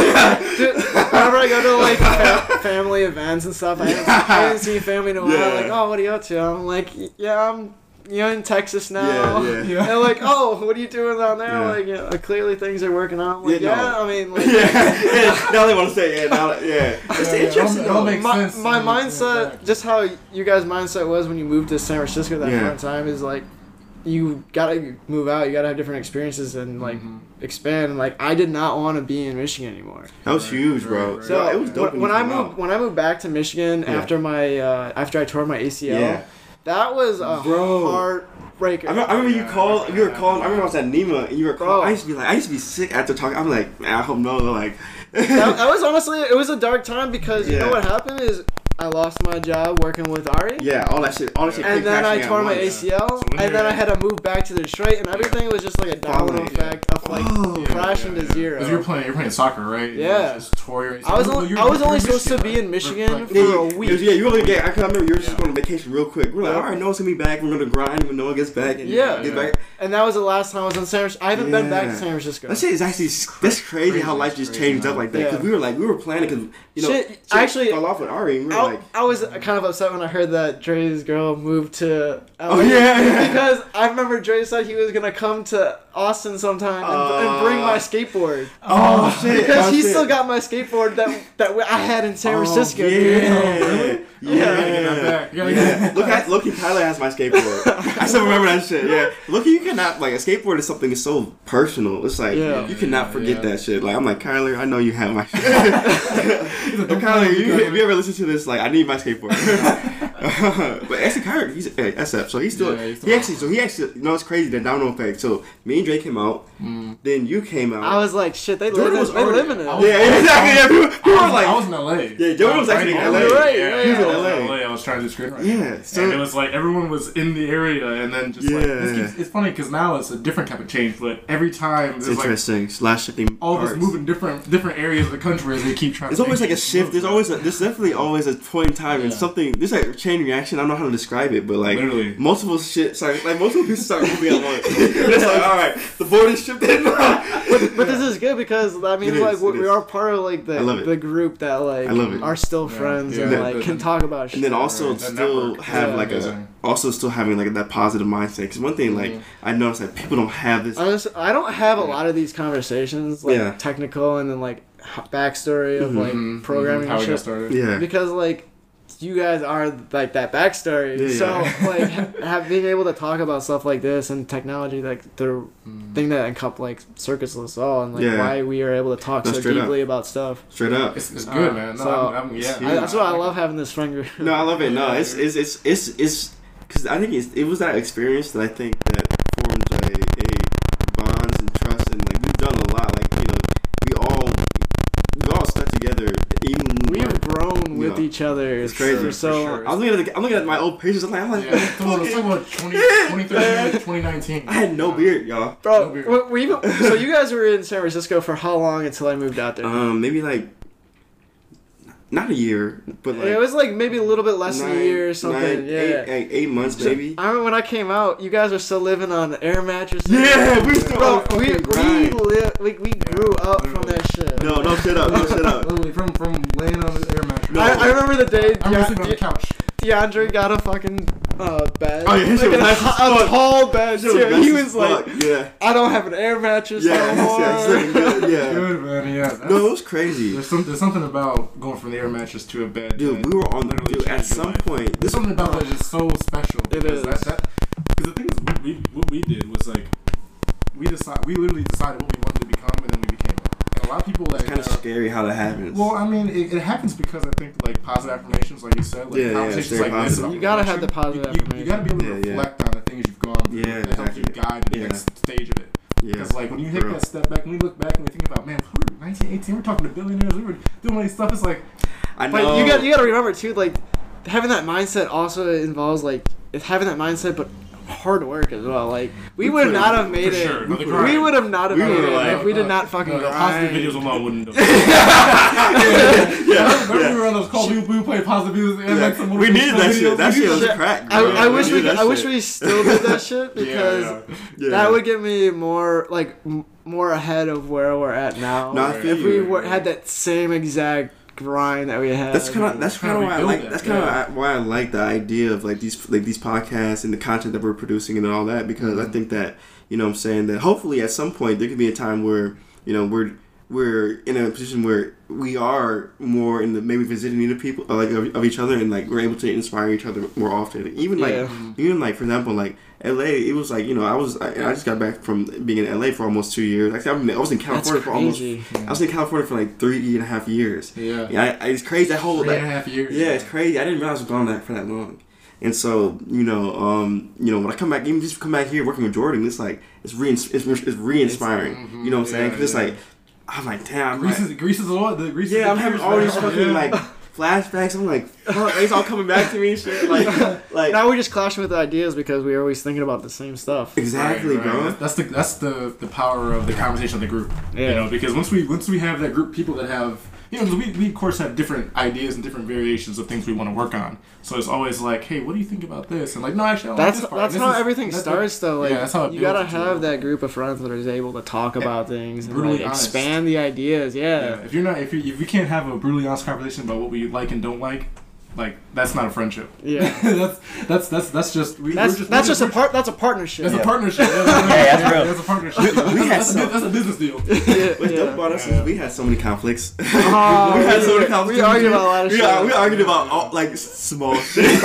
whenever I go to like fa- family events and stuff, I haven't, I haven't seen family in a while. Yeah. Like, oh, what are you up to? I'm like, yeah, I'm you know in Texas now. Yeah, yeah. Yeah. And like, oh, what are you doing down there? Yeah. Like, yeah, clearly things are working out. Like, Yeah, yeah. I mean, like, yeah, yeah. Now they want to say yeah, now, yeah. It's Yeah, yeah, interesting. it all though. makes my, sense my when you think mindset, just how you guys' mindset was when you moved to San Francisco that Yeah. one time, is like, you gotta move out. You gotta have different experiences and like Mhm. expand. Like, I did not want to be in Michigan anymore. That was Right, huge, bro. right. So Bro, it was dope when, when I moved out. when I moved back to Michigan Yeah. after my uh, after I tore my ACL, Yeah. that was a Bro. heartbreaker. I remember, I remember you Yeah, called. You were yeah, calling. I remember I was at Nima, and you were Bro. calling. I used to be like, I used to be sick after talking. I'm like, man, I hope no, like. that, that was honestly it was a dark time because you know what happened is I lost my job working with Ari. yeah, all that shit. All that shit. And then I tore my once. ACL, So and then I had to move back to Detroit, and everything was just like a domino Falling. effect of like Oh. Yeah, crashing yeah, to zero. zero. 'Cause you're playing, you're playing soccer, right? You Yeah. just tore your I was Well, only, I was only supposed to be in right? Michigan Like, for a you- week. Yeah, you only get. I can remember you were just Yeah. going on vacation real quick. We're like, all right, Noah's gonna be back. We're gonna grind when Noah gets back. And Yeah. get back. And that was the last time I was in San Francisco. I haven't been back to San Francisco. That shit is actually that's crazy, crazy, how life just crazy, changed up like that. Because we were like we were planning because you know Shit, actually- fell off with Ari. We I, like, I was kind of upset when I heard that Dre's girl moved to LA. Oh, yeah, yeah. because I remember Dre said he was gonna come to Austin sometime and, and bring my uh, skateboard oh shit, because oh, he shit. still got my skateboard that that I had in San Oh, Francisco. Yeah, yeah. You gotta get that back. You gotta get Yeah. Look at Loki. Tyler has my skateboard. I still remember that shit. Yeah. Loki, you cannot like a skateboard is something so personal. It's like Yeah. you cannot forget Yeah. that shit. Like I'm like Kyler, I know you have my. shit. Like, But "Don't Kyler, you, if you ever listen to this, like I need my skateboard. but actually, Kyler, he's hey, SF, so he's still Yeah, he's he still- actually so he actually you know it's crazy the domino effect. So me and Drake came out, Mm. then you came out. I was like, shit, they Jordan live was in, they already- live in it. Yeah, yeah, exactly. Yeah, people, people I were like, I was in LA. Yeah, Jordan I was actually in LA. all Right, day. yeah, yeah, yeah. I was LA. LA. I was trying to do screenwriting. yeah. So and it was like everyone was in the area, and then just like this Yeah. keeps, it's funny because now it's a different type of change. But every time it's there's like interesting. Slash shifting. all of us parts. moving different different areas of the country as they keep trying. It's to always like a shift. There's always a, there's definitely always a point in time and Yeah. something. There's like a chain reaction. I don't know how to describe it, but like Literally. multiple shit. Sorry, like multiple pieces start moving at once. it's like all right, the board is shifted. but, but this is good because I mean, It like is, we, we are part of like the I love it. the group that like I love it. are still friends yeah. and Yeah. like can The- talk about shit. and then also Right, still network. have Yeah. like a also still having like that positive mindset. Because one thing like Mhm. I noticed that people don't have this. Honestly, I don't have a lot of these conversations, like Yeah. technical and then like backstory of Mhm. like programming mhm, how and we got shit. started. Yeah. Because like you guys are like that backstory, Yeah, so yeah. like have being able to talk about stuff like this and technology, like the Mm. thing that encup like circuits us all, and like Yeah. why we are able to talk No, so straight up. deeply about stuff. Straight up. It's, it's good, Uh, man. No, so- I'm, I'm, yeah. Yeah. I, that's why I love having this friend group. No, I love it. No, it's it's it's it's it's because I think it's, it was that experience that I think that formed a, a bonds and trust and like we've done a lot. Like you know, we all we all stuck together. Even when we We've weren't- grown with each other. It's crazy. for So For sure. I was looking at the, I'm looking at my old pictures. I'm like, I'm like, Yeah, let's talk about- let's talk about 20, 2019. I had no beard, y'all. No Bro, beard. we, we so you guys were in San Francisco for how long until I moved out there? Um, maybe like not a year, but like it was like maybe a little bit less than a year or something. nine, yeah. eight, eight, eight months maybe. I remember when I came out, you guys were still living on air mattresses. Yeah, we still Bro, we fucking we li- we, we grew up from that shit. No, no shit up, no shit up. Literally from from laying on the air mattress. No. I, I remember the day I remember sleeping on the couch. DeAndre got a fucking uh, bed. Oh, yeah, his shit like was a, nice as a fuck. tall bed Shit too. was He nice was like, fuck, yeah, I don't have an air mattress yeah, no more. yeah, it's looking good, yeah. Good man, yeah. That's, No, it was crazy. there's some there's something about going from the air mattress to a bed. Dude, that we were on. literally Dude, at changed your some life. point, There's this something about it that is so special. It because is. That, that, because the thing is, we, we, what we did was like, we decide, we literally decided what we wanted to become, and then we became it. And a lot of people that kind of scary how that happens. Well, I mean, it, it happens because I think like positive affirmations, like you said, like Yeah, yeah, conversations very like positive. about You gotta have the positive you, you, you gotta be able to affirmation. Yeah, yeah. reflect on the things you've gone through. Yeah, and help you exactly. guide the Yeah. next stage of it. yeah, Because like when you hit that step back, when you look back 2019. We're talking to billionaires. We were doing all these stuff. It's like, I know. But you got you got to remember too, like having that mindset also involves like it's having that mindset, but hard work as well. Like we We would put not have made for it. sure. No, We would have not have We made it like- if we did uh, not fucking uh, no, the grind. positive videos alone wouldn't do it. yeah, Remember yeah. we were on those calls, we, we would play positive videos and like some We needed that motivational shit. videos. That We shit was crack. I, bro. I wish we that I wish shit. we still did that shit because yeah. Yeah. that would get me more like m- more ahead of where we're at now. No, I Right. feel if we were, had that same exact grind that we had. That's kind of that's kind of why I like it, that's kind of yeah. why I like the idea of like these like these podcasts and the content that we're producing and all that because Mm-hmm. I think that you know what I'm saying that hopefully at some point there could be a time where you know we're we're in a position where we are more in the maybe visiting the people like of, of each other and like we're able to inspire each other more often even like Yeah. even like for example like LA it was like you know I was I, I just got back from being in LA for almost two years actually I was in, I was in California for almost crazy. I was in California for like three and a half years Yeah. yeah I, I, it's crazy that whole Three that, and a half years. yeah, it's crazy. I didn't realize I was gone that for that long. And so, you know, um, you know, when I come back, even just come back here working with Jordan, it's like it's re it's, it's re-inspiring. mhm, you know what I'm saying? yeah, Because it's like I'm like, damn, I'm Greece like- is Greece is all the Greece. yeah, the I'm having all these fucking Yeah. like flashbacks. I'm like, fuck, it's all coming back to me shit. Like, like now we're just clashing with ideas because we're always thinking about the same stuff. exactly, Right, right. bro. That's, that's the that's the the power of the conversation of the group. Yeah. You know, because once we once we have that group, people that have you know, we, we of course have different ideas and different variations of things we want to work on. So it's always like, hey, what do you think about this? And like, no, actually, I like That's this part. that's This how is- everything that's starts though. Like yeah, that's how you gotta have that group of friends that is able to talk about things and brutally like expand the ideas. Yeah. Yeah. If you're not, if you if we can't have a brutally honest conversation about what we like and don't like, like that's not a friendship. Yeah. that's that's that's that's just we, That's just, that's just a part. That's a partnership. That's Yeah. a partnership. Yeah, that's real. That's a partnership. deal. We had that's, a, some- that's a business deal. yeah. What's yeah. dope about us Yeah. is we had so many conflicts. Oh, we had so many conflicts. we argued about a lot of we, shit. We argued about all, like small shit.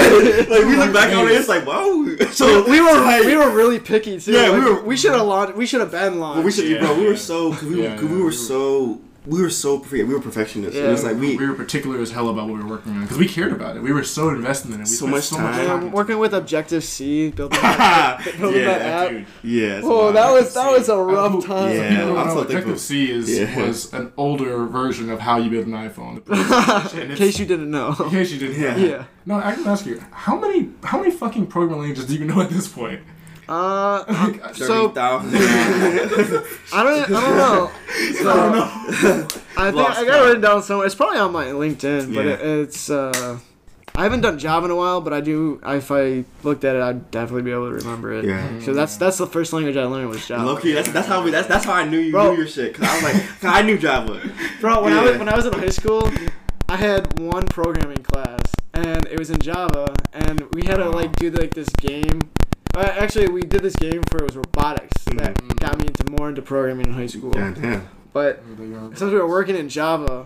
like we look back on it, it's like, whoa. So we were like, we were really picky too. Yeah, Like, we were- we should have launched. We should have been launched. But we should, Yeah, bro. We yeah. were so, we, we were so, we were so perfect. We were perfectionists. Yeah. And it's like we, we were particular as hell about what we were working on because we cared about it. We were so invested in it. We So spent much so time. much Yeah, time. I'm working with Objective C, building that, building that app. Dude, yeah. it's Oh, that was Objective that was a rough time. Yeah. People I'm know Objective C is Yeah. was an older version of how you build an iPhone. In In case you didn't know. in case you didn't. Yeah. know. yeah. No, I can ask you how many how many fucking programming languages do you know at this point? Uh, Like, so 30,000. I don't I don't know. So, I think Lost I got it written down somewhere. It's probably on my LinkedIn, but Yeah. it, it's uh, I haven't done Java in a while, but I do. If I looked at it, I'd definitely be able to remember it. Yeah. So that's that's the first language I learned was Java. Low key, that's that's how we that's that's how I knew you Bro. knew your shit. Cause I was like, I knew Java. Bro, when I was when I was in high school, I had one programming class, and it was in Java, and we had to like do like this game. Uh, actually, we did this game for it was robotics that Mhm. got me into more into programming in high school. Yeah, damn. But since we were working in Java,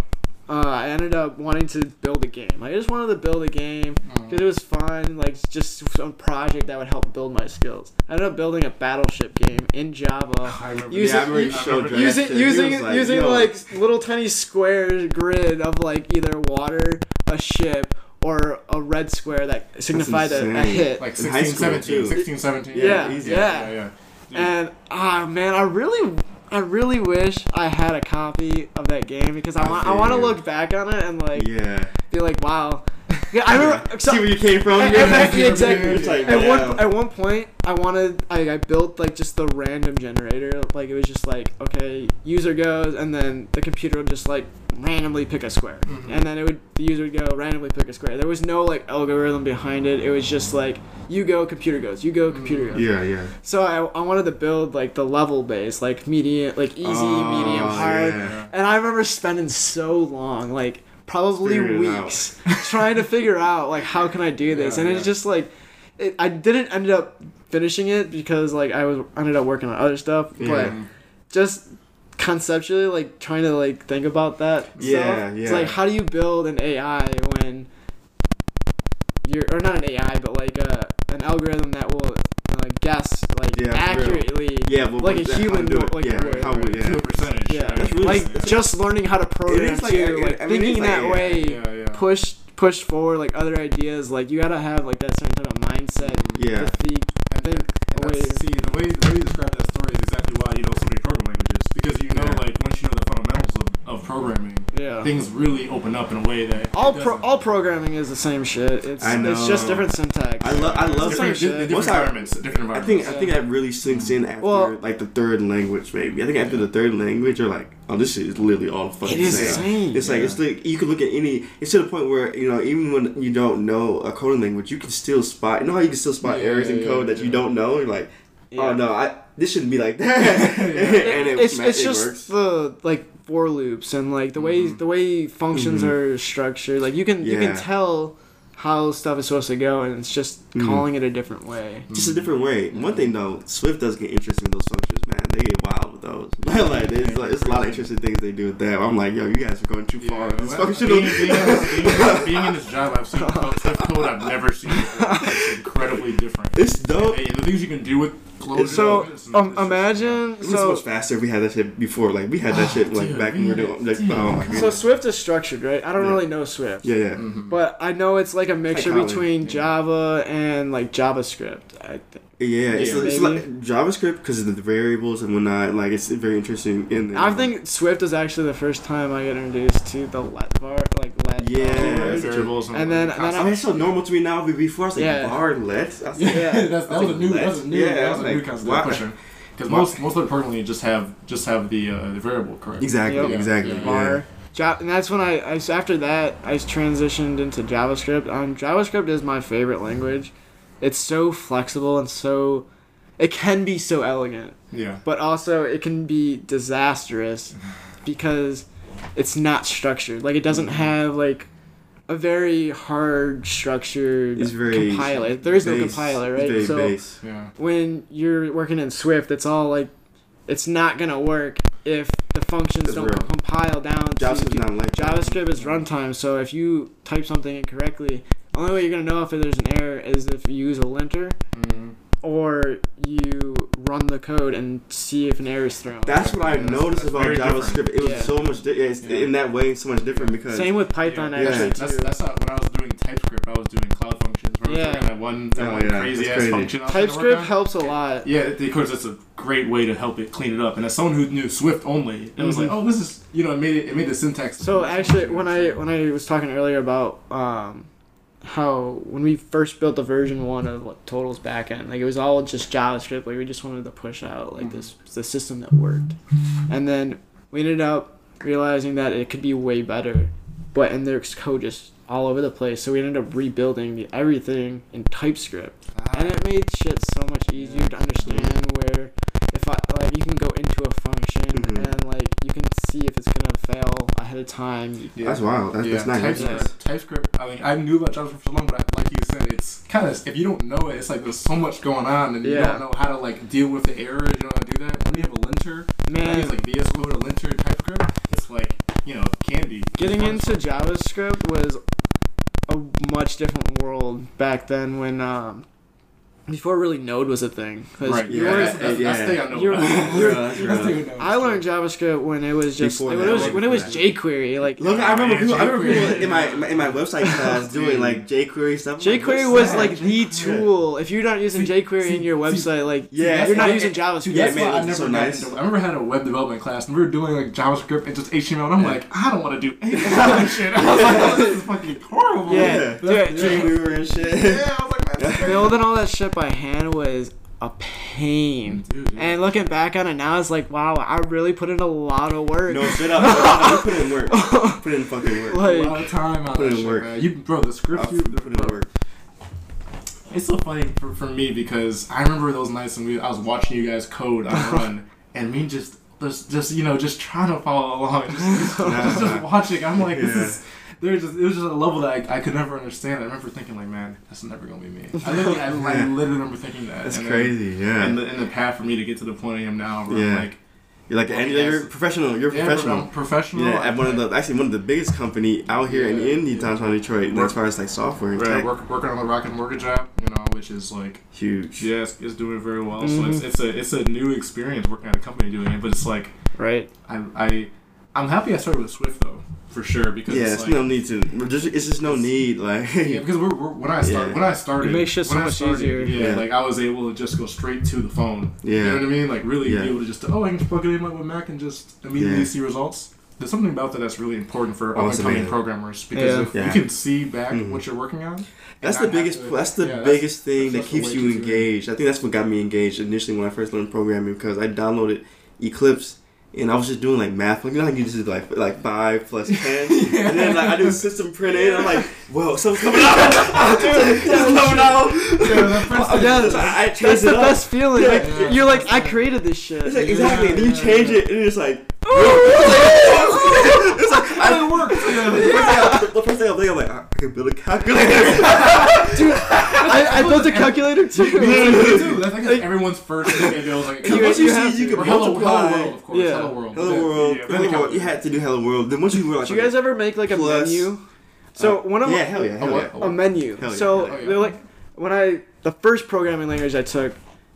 uh, I ended up wanting to build a game. I just wanted to build a game because it was fun, like just some project that would help build my skills. I ended up building a battleship game in Java. I remember Use yeah, I remember you you- showed that Using using like, using like little tiny squares grid of like either water, a ship, or a red square that signified a, a hit. like In 16, 17, 16, 17. Yeah, easy. yeah. yeah, yeah. Dude, And ah man, I really, I really wish I had a copy of that game because I I want, I want to look back on it and like Yeah. be like, wow. Yeah, I remember. so- See where you came from. At- Yeah, at- yeah, exactly. It's like, At yeah. one at one point, I wanted I, I built like just the random generator. Like it was just like okay, user goes, and then the computer would just like randomly pick a square, Mhm. and then it would the user would go randomly pick a square. There was no like algorithm behind it. It was just like you go, computer goes, you go, computer goes. Yeah, yeah. So I, I wanted to build like the level base, like medium, like easy, Oh, medium, hard. yeah. And I remember spending so long, like probably Figuring it out. weeks, trying to figure out like how can I do this. Yeah, and yeah. it's just like, it, I didn't end up finishing it because like I was ended up working on other stuff. But Yeah. just conceptually, like trying to like think about that. Yeah, stuff. It's yeah. like how do you build an AI when you're or not an AI, but like a an algorithm that will uh, guess like Yeah, accurately. Yeah, well, Like a that- human would- like yeah, would, how right. would, to a yeah. percentage. Yeah, That's really- like that's- just learning how to program like- too, I- like I mean, thinking it's like- that way, Yeah, yeah. push push forward like other ideas. Like you gotta have like that certain type of mindset Yeah. to think. And, think and away. that's, see, the way, the way you describe that story is exactly why you know so many programming languages. Because you know, Yeah. like, once you know the fundamentals of, of programming, things really open up in a way that All pro- all programming is the same shit. It's I it's just different syntax. I love I love Same different, shit. different Once I- environments, different I environments. think I think that really sinks in after Well- like the third language maybe. I think after the third language you're like, oh this shit is literally all fucking It is same. the same. It's like it's like you can look at any. It's to the point where you know even when you don't know a coding language, you can still spot. You know how you can still spot Yeah, errors in yeah, code that you don't know. You're like, oh, Yeah. oh no, I this shouldn't be like that. and it, it's it's it just works. the like for loops and like the way Mhm. the way functions Mhm. are structured. Like you can you can tell how stuff is supposed to go, and it's just Mhm. calling it a different way. just a different way. One thing though, Swift does get interesting with those functions, man. They get wild with those. like there's like there's a lot of interesting things they do with that. I'm like, yo, you guys are going too Yeah, far. with this well, functional. being, being, in this, being, being in this job, I've seen code, Swift code I've never seen before. It's incredibly different. it's dope. Hey, the things you can do with closure. So it's- um, imagine It was so much faster if we had that shit before. Like we had that shit like Dude, back when we were doing. Like, dude. oh my so. Swift is structured, right? I don't Yeah. really know Swift. Yeah, yeah. Mhm. But I know it's like a mixture Kotlin. between Yeah. Java and like JavaScript. I think. Yeah, it's, Yeah. it's Maybe. like JavaScript because of the variables and whatnot. Like it's very interesting in there. I think Swift is actually the first time I get introduced to the let var, like let. Yeah. keyword. variables And then- and then I mean, it's so normal to me now. But before I was like Yeah. bar let. Like, Yeah. that's, that was a new, that was a new, Yeah, that was a new concept why- pushing. Because most most of the programming just have just have the uh, the variable correct. Exactly, Yep. exactly. Yeah. Yeah. var. Ja- and that's when I, I after that I transitioned into JavaScript. Um, JavaScript is my favorite language. It's so flexible and so, it can be so elegant, Yeah. but also it can be disastrous because it's not structured. Like it doesn't mm-hmm. have like a very hard structured It's very compiler. There is no base. compiler, It's right? very so base. Yeah. when you're working in Swift, it's all like it's not gonna work if the functions That's don't real. compile down to not like. JavaScript is runtime, so if you type something incorrectly, the only way you're gonna know if there's an error is if you use a linter Mhm. or you run the code and see if an error is thrown. That's what I Yeah, noticed that's about very JavaScript. It was Yeah. so much. Di- it's, Yeah. In that way, so much different because Same with Python yeah, actually yeah. That's, too. that's not when I was doing TypeScript. I was doing cloud functions. Where I was Yeah. doing that one, that Oh, one yeah, crazy that's ass crazy. function. I was trying to work TypeScript helps a lot. Yeah, because it's a great way to help it clean it up. And as someone who knew Swift only, it was Mhm. like, oh, this is you know, it made it, it made the syntax. So actually, when I when I was talking earlier about um, how when we first built the version one of like, Total's backend, like it was all just JavaScript. Like we just wanted to push out like this the system that worked, and then we ended up realizing that it could be way better, but and there's code just all over the place. So we ended up rebuilding the, everything in TypeScript, and it made shit so much easier to understand. Where like you can go into a function Mhm. and like you can see if it's gonna fail ahead of time. Yeah. That's wild. That's, that's not TypeScript, nice. TypeScript. I mean, I knew about JavaScript for so long, but I, like you said, it's kind of if you don't know it, it's like there's so much going on, and you don't know how to like deal with the errors. You know how to do that. When you have a linter, I Man, use like VS Code, a linter, in TypeScript. It's like you know, can be getting into. JavaScript was a much different world back then when um before really Node was a thing. 'Cause Right. Yeah, were- that's, that's, yeah. that's the thing I. You're- about. you're- That's you're- I learned JavaScript when it was just Before when it was when it was jQuery. Like Look, I remember Yeah, people. I remember jQuery. people in my in my website class doing like jQuery stuff. I'm like, jQuery was like the tool. If you're not using See- jQuery see- in your see- website, like Yeah, you're not using JavaScript. Yeah, man, I it never so nice. into. I remember I had a web development class, and we were doing like JavaScript and just HTML, and I'm like, I don't want to do any of that shit. I was like, oh, this is fucking horrible. Yeah. That's- Dude, yeah. Dreamweaver and shit. Yeah, I was like, man, this Building all that shit by hand was a pain. Dude, yeah. And looking back on it now, it's like, wow, I really put in a lot of work. No, straight up. straight You put in work. Put in fucking work. Like- a lot of time on Put that in shit, work. man. You, bro, the script I'll you put in bro, work. It's so funny for, for me because I remember those nights when we I was watching you guys code on run, and me just just just you know just trying to follow along, just, just, just, just watching. I'm like, this is. There's just, it was just a level that I, I could never understand. I remember thinking like, man, that's never gonna be me. I literally, I, I Yeah. literally remember thinking that. That's And then- crazy. Yeah. And the, and the path for me to get to the point I am now, where Yeah. I'm like, You're like, and you're professional. You're yeah, professional. I'm professional. Yeah, at one of the actually one of the biggest company out here in Yeah, in yeah. downtown Detroit, Work- as far as like software and Right, work, working on the Rocket Mortgage app, you know, which is like huge. Yeah, it's, it's doing very well. So Mhm. it's, it's a it's a new experience working at a company doing it. But it's like Right. I I I'm happy I started with Swift though for sure because Yeah, it's it's like, no need to. we're just, it's just no need. Like, yeah because we're, we're when I started, Yeah. when I started It makes shit so I much started, easier. Yeah, Yeah. like I was able to just go straight to the phone. Yeah. you know what I mean. Like really Yeah. be able to just oh I can just plug it in with my Mac and just immediately Yeah. see results. there's something about that that's really important for Oh, up and coming programmers because Yeah. if Yeah. you can see back Mhm. what you're working on. That's the biggest. to- that's the yeah, biggest thing that that's the keeps you engaged. I think that's what got me engaged initially when I first learned programming because I downloaded Eclipse and I was just doing like math. Like you know how you just like like five plus ten, and then like I do system printing. And I'm like, whoa, something's coming out, dude, it's coming out. Yeah, that first thing- Yeah, So I changed That's it the up. best feeling. Yeah. like, Yeah. you're like, I created this shit. It's like, Yeah, exactly. And then you change yeah. it, and it's like, Oh, it's like How did it work? the first thing I- the first thing I'm thinking, I'm like, I can build a calculator. I, I built a calculator Me too. too. That's like everyone's first thing they do like You- once you you, see you can or Hello. Hello World, of course. Yeah. Hello World. Hello World, yeah, Hello then World. You had to do Hello World. Then once you realize, Did you guys ever make like a Plus- menu? So one of yeah, hell yeah, A hell what? yeah. A a menu. Hell so yeah. they're like when I the first programming language I took,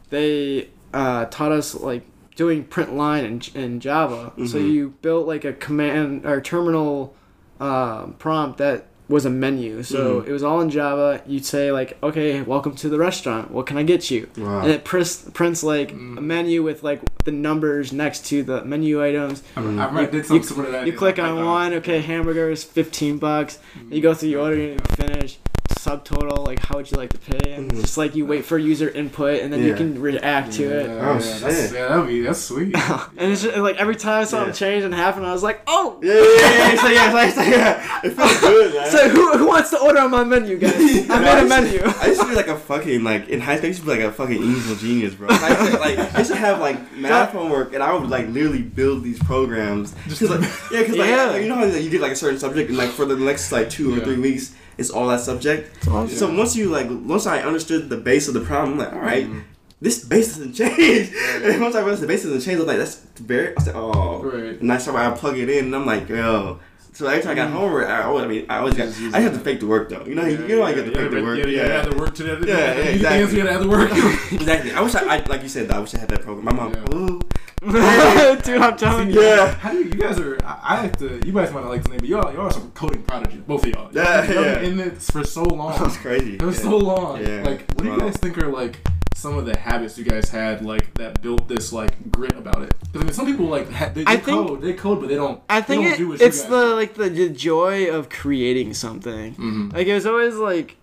they uh, taught us like doing print line in, in Java. So Mhm. you built like a command or terminal um, prompt that was a menu. So Mhm. it was all in Java. You'd say like, okay, welcome to the restaurant. What can I get you? Wow. And it prints prints like Mm. a menu with like the numbers next to the menu items. I Mm. remember I did something similar to that. You click Python. on one, okay, hamburgers, fifteen bucks. You go through your order and you finish. Subtotal, like how would you like to pay? And Mhm. just like you wait for user input and then you can react to it. Oh, yeah, That's, shit. yeah, that'd be that's sweet. and it's just like every time something Yeah. changed and happened, I was like, oh. Yeah, yeah, yeah, yeah, so yeah, so, so, yeah. It feels good, man. So who, who wants to order on my menu, guys? I Yeah, made a used menu. I used to be like a fucking like in high school. I used to be like a fucking evil genius, bro. I used to, like I used to have like math homework, and I would like literally build these programs. Just Cause, like, yeah, because like, Yeah. like, you know how like, you get like a certain subject, and like for the next like two or three weeks, it's all that subject. So once you like once I understood the base of the problem, I'm like, all right, Mhm. this base doesn't change. And once I realized the base doesn't change, I was like, that's very. I said, oh. Right. And that's why I plug it in, and I'm like, yo. So every time I got Mm. homework, I always, I mean, I always got, I had to fake the work though. You know, how you, know, I get to yeah, fake the work. Yeah, yeah, yeah. The work today. Yeah, yeah, You exactly. you have the work. exactly. I wish I, I, like you said, that I wish I had that program. My mom, Yeah. Ooh, Dude, I'm telling you. Yeah. How do you? You guys are. I, I have to. You guys might not like the name, but y'all, y'all are some coding prodigies. Both of y'all. Yeah, Y'all yeah. in it for so long. that's crazy. It was Yeah. so long. Yeah. Like, what do you guys think are like some of the habits you guys had like that built this like grit about it? Because I mean, some people like ha- they, they I think- code, they code, but they don't. I they think don't it, do what you it's guys the do. like the, the joy of creating something. Mhm. Like it was always like,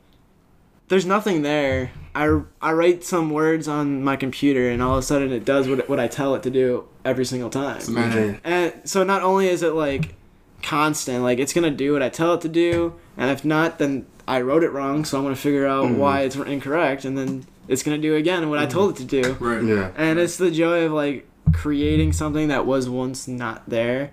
there's nothing there. I, I write some words on my computer and all of a sudden it does what what I tell it to do every single time. It's magic. And so not only is it like constant, like it's gonna do what I tell it to do, and if not, then I wrote it wrong, so I'm gonna figure out Mhm. why it's incorrect, and then it's gonna do again what I told it to do. Right. Yeah. And it's the joy of like creating something that was once not there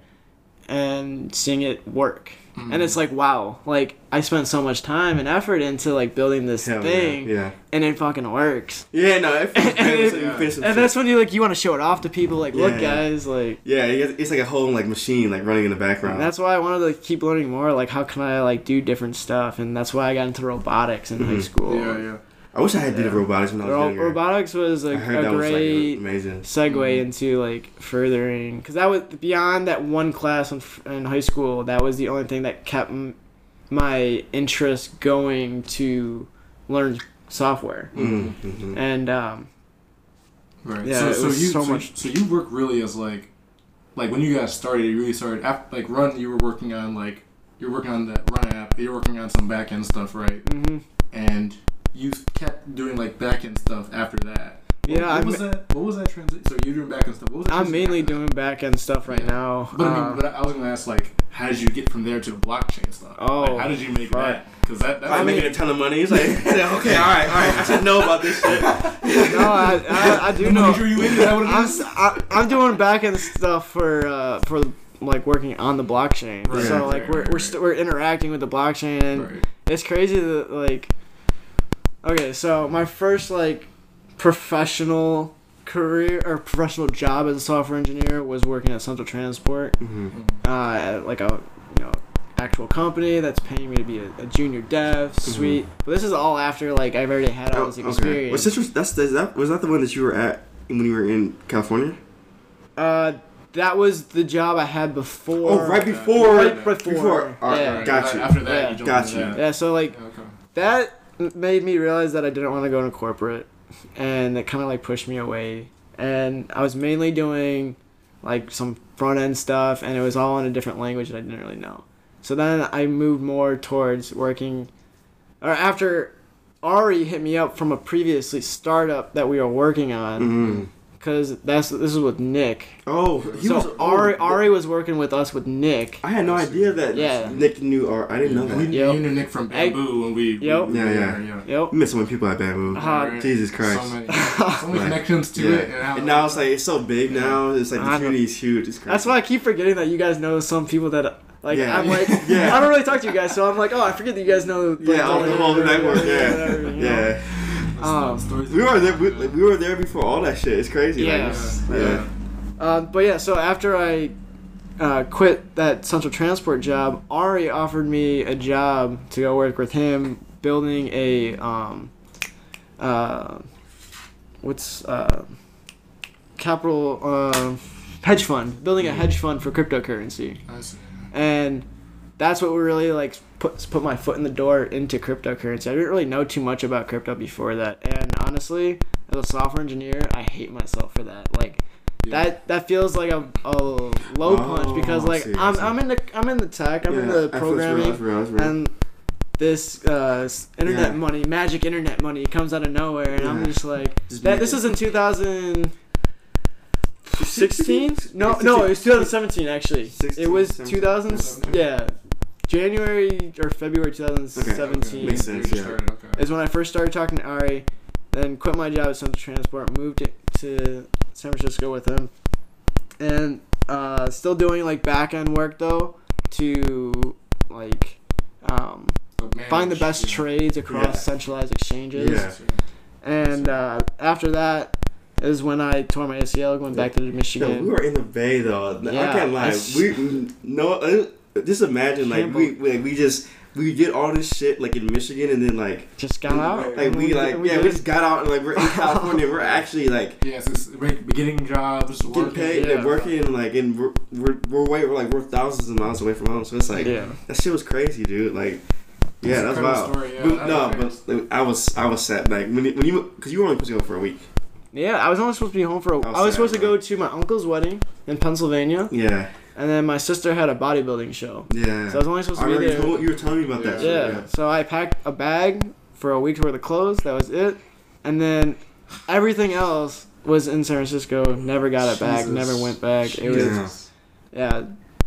and seeing it work. Mhm. And it's like, wow, like I spent so much time and effort into like building this Hell thing Yeah. and it fucking works. Yeah. Yeah. No. It feels And it- So you finish some And shit. that's when you like you want to show it off to people like, look Yeah. guys, like Yeah. It's it's like a whole like machine like running in the background. and that's why I wanted to keep learning more, like how can I like do different stuff and that's why I got into robotics in high Mhm. school. Yeah, yeah. I wish I had did Yeah. robotics when I was Ro- younger. robotics was a, I heard a that was great like amazing. segue Mhm. into like furthering because that was beyond that one class in, in high school that was the only thing that kept m- my interest going to learn software Mm-hmm. Mm-hmm. and um, Right. Yeah, so, it so was you so so, much- so you work really as like like when you guys started, you really started after like run. You were working on like you're working on that run app. You're working on some back end stuff, right? mhm. And you kept doing like back end stuff after that. What, Yeah, what I'm- was that? What was that transition? So you're doing back end stuff. What was that i'm mainly after doing back end stuff right Yeah. now But I mean, Uh, but I was gonna ask like, how did you get from there to the blockchain stuff? Oh, like, how did you make fuck. that? Because that that I'm making a ton of money. It's like, okay, all right, all right. I should know about this shit. no I, I, I do the know money drew you in. Is that what it I'm, is? s- I, am doing back end stuff for uh, for like working on the blockchain Right, so like right, we're, right, we're, right. st- we're interacting with the blockchain and Right. it's crazy that like okay so my first like professional career or professional job as a software engineer was working at central transport Mm-hmm. uh, at like a you know actual company that's paying me to be a, a junior dev sweet but this is all after like i've already had all this experience Was citrus? That's is that was that the one that you were at when you were in California? uh that was the job i had before Oh, right before. right before, before. All right, yeah. got you. After that, Yeah. you Got into you. yeah so like Yeah, okay. that made me realize that I didn't want to go into corporate, and it kind of like pushed me away. And I was mainly doing like some front end stuff, and it was all in a different language that I didn't really know. So then I moved more towards working, or after Ari hit me up from a previously startup that we were working on, Mhm. Because that's this is with Nick. Oh, he so was Ari oh, Ari was working with us with Nick. I had no idea that Yeah. Nick knew or I didn't know We that. Yep. you knew Nick from Hey. Bamboo when we. Yep. we- Yeah, yeah. yeah. Yep. We met so many people at Bamboo. Uh, Jesus Christ. So many, so many Right. connections to yeah. it. And, how- And now it's like it's so big now. It's like the know. community is huge. It's crazy. That's why I keep forgetting that you guys know some people that like Yeah. I'm like Yeah. I don't really talk to you guys, so I'm like, oh, I forget that you guys know. like, Yeah, all the whole network. whatever, Yeah, know? yeah. Um, We were there. We, Yeah. we were there before all that shit. It's crazy. Yeah. Like, it's- Yeah. yeah. Uh, but yeah, so after I uh, quit that central transport job, Ari offered me a job to go work with him building a um, uh, what's uh, capital uh, hedge fund, building a hedge fund for cryptocurrency, I see. and that's what we really like put put my foot in the door into cryptocurrency. I didn't really know too much about crypto before that, and honestly, as a software engineer, I hate myself for that. Like Yeah. that that feels like a, a low punch because Oh, like see, I'm, see. I'm in the I'm in the tech I'm in the programming real, real. and this uh, internet Yeah. money magic internet money comes out of nowhere and I'm just like Just that this is in 2016 no no it was 2017 actually 16, it was 17. 2000 yeah January or February 2017 Makes sense, yeah. started, okay. is when I first started talking to Ari, then quit my job at Central Transport, moved to, to San Francisco with him, and uh, still doing like back end work though to like um, manage, find the best yeah. trades across Yeah. centralized exchanges. Yeah. And uh, after that is when I tore my ACL going back to Yo, Michigan. we were in the Bay though. I can't lie. We no. Just imagine like Can't we like, we just we did all this shit like in Michigan and then like just got out. like and we like we yeah we did- just got out and like we're in California. we're actually like Yeah, so it's like beginning jobs, getting working. paid yeah. and working and like and we're we're we're way we're like we're thousands of miles away from home. So it's like yeah. that shit was crazy, dude. Like yeah, that's a incredible wild. story, yeah. But- no, but like, I was I was sad like when you, when you because you were only supposed to go for a week. Yeah, I was only supposed to be home for. A, How I was sad, supposed to go to my uncle's wedding in Pennsylvania, Yeah, and then my sister had a bodybuilding show. yeah. So I was only supposed to be remember you, there. told, you were telling me about that. Yeah. shit, So I packed a bag for a week's worth of clothes. That was it. And then everything else was in San Francisco. Never got it back. Never went back. It was Jesus. yeah,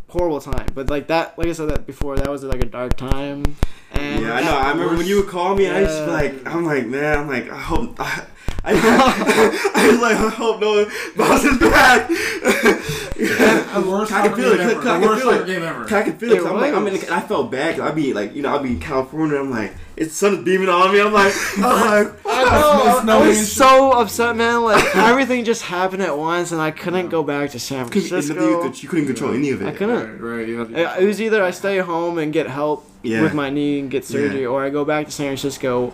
horrible time. But like that, like I said that before, that was like a dark time. And yeah, I know. I remember when you would call me. I used to be like, I'm like, man, I'm like, I hope. I, I, I was like, I hope no one bounces back. The worst I can soccer feel it. ever. I The can worst feel soccer it. game ever. I can feel it. 'cause It I'm like, I'm in. The, I felt bad. 'cause I'd be like, you know, I'd be in California. I'm like, it's sun is beaming on me. I'm like, I'm like, I know. I snowing was and so upset, man. Like everything just happened at once, and I couldn't go back to San because you, Francisco. could- you couldn't control any of it. I couldn't. Right, right. You had to- uh, It it was either I stay home and get help Yeah. with my knee and get surgery, Yeah. or I go back to San Francisco.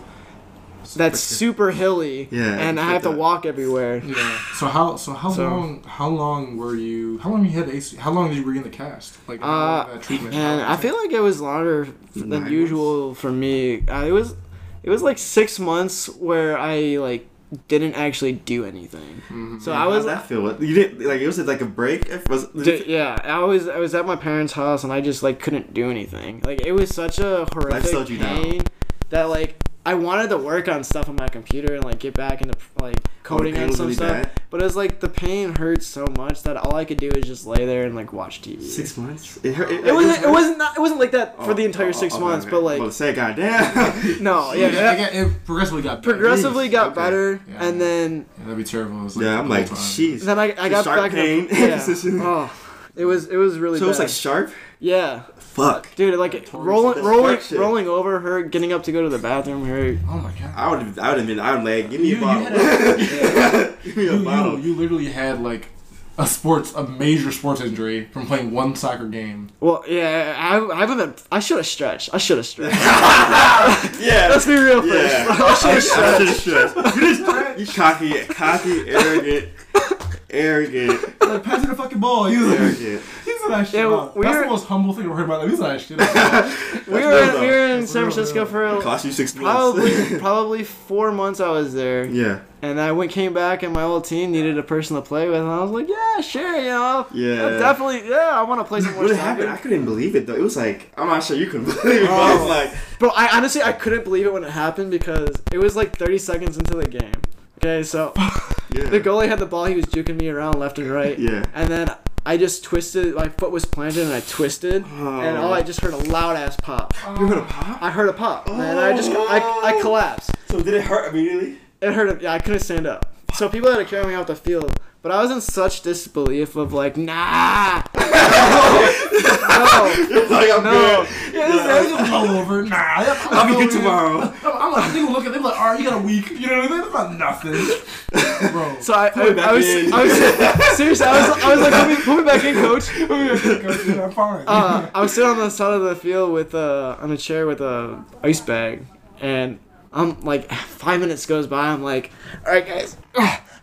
That's super hilly, Yeah, and I it's have to walk everywhere. Yeah. So how so how So- long how long were you how long you had AC how long did you were in the cast like Uh, that treatment And I feel like it was longer f- Nine than usual for me. Uh, it was, it was like six months where I like didn't actually do anything. Mhm. So Yeah, I was How'd that feel? You didn't like it was like a break. It was, D- yeah, I was I was at my parents' house and I just like couldn't do anything. Like it was such a horrific slowed down. pain that like I wanted to work on stuff on my computer and like get back into like coding pain on some really stuff. bad? But it was like the pain hurt so much that all I could do is just lay there and like watch TV. Six months. It, hurt, It wasn't. It wasn't. Not, it wasn't like that for Oh, the entire oh, six oh, months. okay. But like well, say, goddamn. no, yeah, yeah, it, got- it progressively got better. progressively got Okay. better, Yeah. and then Yeah, that'd be terrible. It was, yeah, I'm like, jeez. then I, I got Sharp back. pain. In, yeah. oh, it was it was really So it was like sharp. yeah, Fuck. dude, like Like rolling rolling rolling over her, getting up to go to the bathroom hurt. Oh my god. I would have. I would have been. I would like, give me You- a you bottle. had give me a You, you, bottle. you literally had like a sports a major sports injury from playing one soccer game. Well, yeah, I, I haven't been. I should have stretched. I should have stretched. yeah. Let's be real first. Yeah. I should have stretched. should have stressed. You just you cocky, cocky, arrogant, arrogant, Like passing the fucking ball. He was arrogant. he's said that shit. Yeah, out. we That's were- the most humble thing I've heard about. He said that shit. out. we were in, we were in That's San real, Francisco real. for Cost you six months. probably probably four months. I was there, yeah. and I went came back, and my old team needed a person to play with, and I was like, yeah, sure, you know, Yeah. I'll definitely, yeah, I want to play some more What soccer. happened? I couldn't believe it though. It was like I'm not sure you could believe it. But I was like, Bro, I honestly I couldn't believe it when it happened because it was like 30 seconds into the game. Okay, so yeah. the goalie had the ball, he was juking me around left and right, Yeah. and then I just twisted, my foot was planted, and I twisted, and all I oh. just heard a loud ass pop. You heard a pop? I heard a pop, and I just I, I oh. collapsed. So did it hurt immediately? It hurt. Yeah, I couldn't stand up. So people had to carry me off the field, but I was in such disbelief of like, nah, no, You're like I'm no. good. Yeah, this guy's just all over. Nah, I'm, I'll be over good tomorrow. I'm, I'm like, they look at, they like, all right, you got a week. You know what I mean? That's not nothing, bro. So I, Put it I, back I was, in. I was seriously, I was, I was like, put me, put me back in, coach. I'm fine. Uh, I was sitting on the side of the field with uh, on a chair with a ice bag, and I'm like, five minutes goes by. I'm like, all right, guys.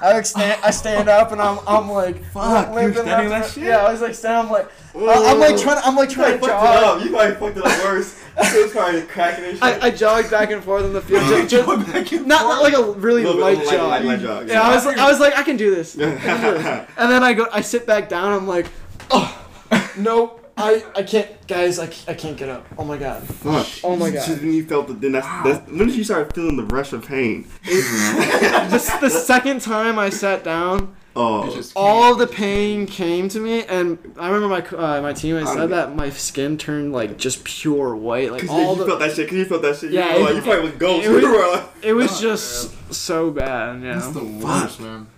I like stand, I stand up and I'm, I'm like, Fuck, you were limping standing left that shit? Yeah, I was like standing. I'm like, I'm like trying, to, I'm like trying to fucked jog. up. You probably fucked it up worse. It was probably cracking and shit. I, I jogged back and forth on the field, ju- ju- Going back and not, forth. not like a really Little bit light light- jog. light- light jog, Yeah, yeah. I was, I was like, I can do this. I can do this. And then I go, I sit back down. I'm like, oh, nope. I, I can't, guys. I, I can't get up. Oh my god. Fuck. Oh my So God. then you felt the then that's, that's when did you start feeling the rush of pain? Just the second time I sat down, Oh. Just all the pain came to me, and I remember my uh, my teammate said that my skin turned like just pure white, like all you the. felt that shit. Cause you felt that shit. Yeah, you, were it- like, you probably was ghost. it was- You were like, It was just so bad, you That's know. the worst, man.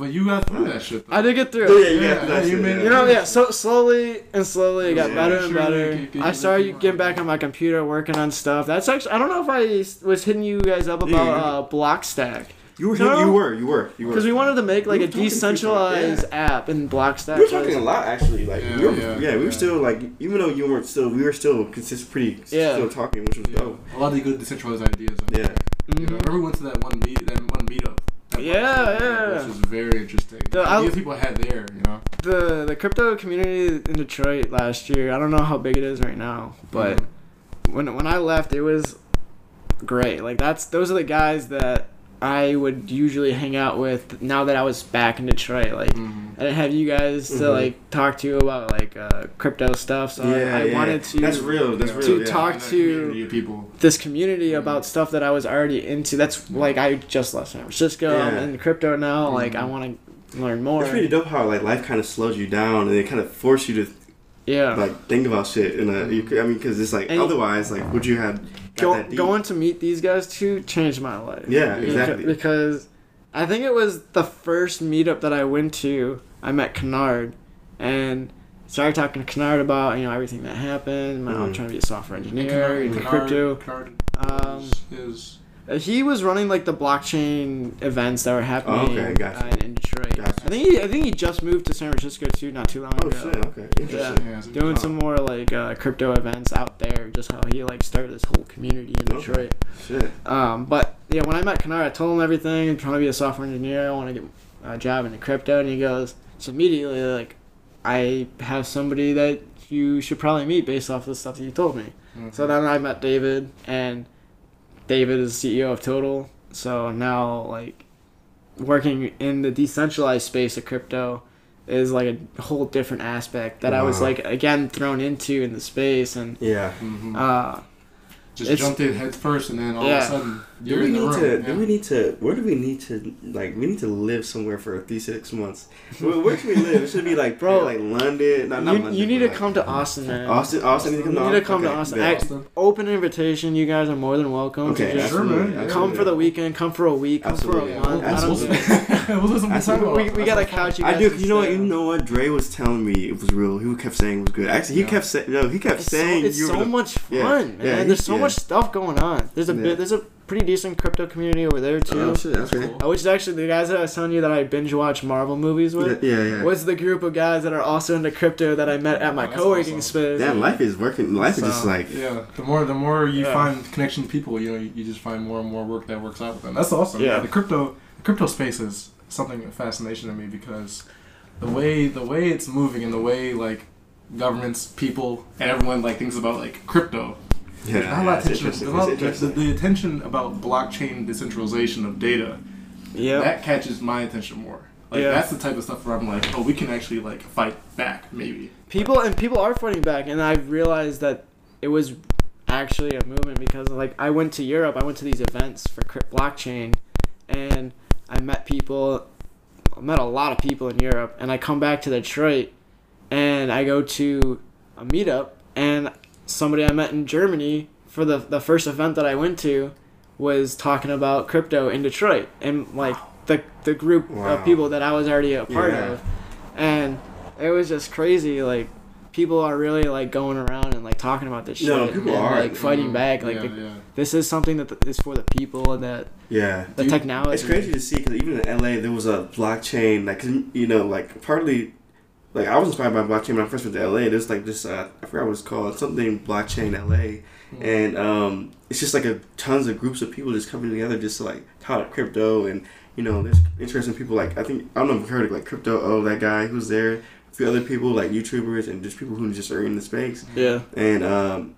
But you got through that shit. Though. I did get through yeah, it. yeah, you Yeah, got that you shit. made- yeah. You know, yeah. So slowly and slowly, it got Yeah, better and sure, better. you- you- I started getting back on my computer, working on stuff. That's actually I don't know if I was hitting you guys up about you- uh, Blockstack You were, No. you were, you were, you were. because we wanted to make like We a were talking to each other, decentralized app in Blockstack. We were talking a lot actually. Like Yeah, we were, yeah, yeah, we were yeah. still like even though you weren't still, we were still consist pretty Yeah. still talking, which was Yeah. dope. A lot of good decentralized ideas. out Yeah. there. You know, I Mhm. remember we went to that one meet, that one meetup. Yeah, yeah. Which was very interesting. The- The I- people had there, you know. the the crypto community in Detroit last year. I don't know how big it is right now, but Mm-hmm. when when I left, it was great. Like that's those are the guys that I would usually hang out with. Now that I was back in Detroit, like Mhm. I didn't have you guys to Mhm. like talk to about like uh, crypto stuff. So yeah, I, I yeah. wanted to That's real. That's real. to yeah. talk to- community people. this community about stuff that I was already into. That's like I just left San Francisco. I'm in crypto now. Like I want to learn more. It's pretty dope how like life kind of slows you down and it kind of forces you to Yeah. like think about shit. And you, could- I mean, because it's like And- otherwise, like would you have got Go, going to meet these guys too changed my life. Yeah, exactly. Because I think it was the first meetup that I went to. I met Kennard and started talking to Kennard about you know everything that happened. I'm Mhm. trying to be a software engineer Kennard- into Kennard- crypto. Kennard Um, is- is he was running like the blockchain events that were happening Oh, okay, gotcha. uh, in Detroit. Gotcha. I think he, I think he just moved to San Francisco too, not too long Oh ago. shit. Okay. Interesting. yeah, it's a- Doing oh. some more like uh, crypto events out there, just how he like started this whole community in Okay. Detroit. Shit. Um, but yeah, when I met Kennard, I told him everything. I'm trying to be a software engineer. I want to get a job in the crypto, and he goes, so immediately like, I have somebody that you should probably meet based off the stuff that you told me. Mhm. So then I met David, and David is CEO of Total. So now like, working in the decentralized space of crypto is like a whole different aspect that I was like again thrown into in the space and Yeah. Mhm. uh Just jumped in head first, and then all Yeah. of a sudden Do we need room. to? yeah. Do we need to? Where do we need to? Like, we need to live somewhere for three six months. Where, where should we live? It should be like, Bro, like London. Not, not you, London, you need to like, come to Austin, man. Austin. Austin. Need to come to You need to come to okay, Austin. I- Austin? Open invitation. You guys are more than welcome. Okay, to just Sure, man. Yeah. come absolutely. for the weekend. Come for a week. Come Absolutely, for a month. I Absolutely. We'll listen That's to what we, we got a couch. You guys I do. You know what? stay You know what? Dre was telling me it was real. He kept saying it was good. Actually, he Yeah. kept saying no. He kept It's so, saying it's you were so much fun, man. there's so much stuff going on. There's a bit. There's a pretty decent crypto community over there too. Oh shit. Okay. Cool. Which is actually the guys that I was telling you that I binge watch Marvel movies with. Yeah, yeah. Was the group of guys that are also into crypto that I met at my Oh, co-working awesome. space. Damn, life is working. Life is just like Yeah, the more the more you Yeah. find connection people, you know, you, you just find more and more work that works out with them. That's awesome. Yeah. the crypto the crypto space is something of fascination to me because the way the way it's moving and the way like governments, people, and everyone like thinks about like crypto. Yeah, There's not a yeah, lot attention. interesting. there's not- It's the, the attention about blockchain decentralization of data Yeah. that catches my attention more. Like Yeah. that's the type of stuff where I'm like, oh, we can actually like fight back, maybe. people and people are fighting back and i realized that it was actually a movement because like i went to europe i went to these events for crypt- blockchain and i met people i met a lot of people in europe and i come back to detroit and i go to a meetup and somebody i met in germany for the, the first event that i went to was talking about crypto in detroit and like the, the group Wow. of people that i was already a part Yeah. of and it was just crazy. Like people are really like going around and like talking about this shit. No, people and, are. like fighting Mhm. back. Like yeah, the- yeah. this is something that th- is for the people and that Yeah. the Dude, technology. It's crazy to see because even in LA there was a blockchain like you know like partly like I was inspired by blockchain when I first went to LA. There's like this uh, I forgot what it's called something blockchain LA, Hmm. and um, it's just like a tons of groups of people just coming together just to like talk crypto and you know there's interesting people like I think I don't know if you heard of like crypto oh that guy who's there a few other people like YouTubers and just people who just are in the space Yeah. and um,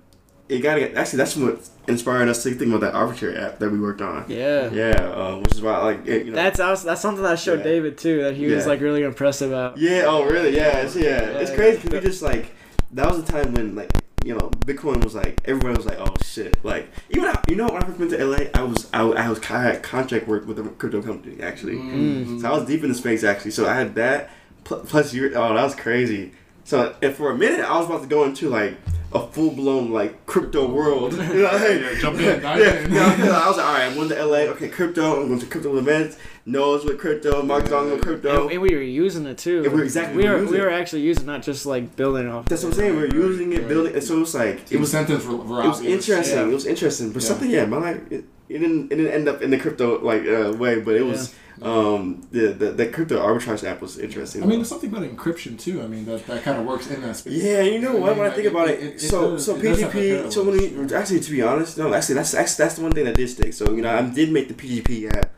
it got to actually that's what inspired us to think about that arbitrage app that we worked on. Yeah. Yeah, uh, which is why like it, you know. That's also, that's something that I showed Yeah. David too that he was Yeah. like really impressed about. Yeah. Oh, really? Yeah. It's, yeah. It's crazy because we just like that was the time when like you know Bitcoin was like everyone was like oh shit like even I- you know when I first went to LA I was I, I was I had contract work with a crypto company actually Mm. so I was deep in the space actually so I had that plus you oh that was crazy so and for a minute I was about to go into like a full blown like crypto world you know like, Yeah, jump in, yeah, dive yeah, in. yeah, I was like all right I'm going to LA okay crypto I'm going to crypto events knows with crypto Mark Zong with crypto And, and we were using it too. Yeah, we were- exactly, We we were were using we were it. actually using not just like building off. That's what I'm saying. We were using it, building, and so it was like The it was it incentives were, were was interesting. Yeah. It was interesting, but Yeah. something yeah, my life it, it didn't it didn't end up in the crypto like uh, way, but it was um the, the the crypto arbitrage app was interesting. I mean, there's something about encryption too. I mean, that, that kind of works in that space. yeah, you know what? When I I think mean, about it- it, it- it so does- so it does have that PGP. parallel. So many actually, to be honest, no, actually that's that's that's the one thing that did stick. So you know, I did make the PGP app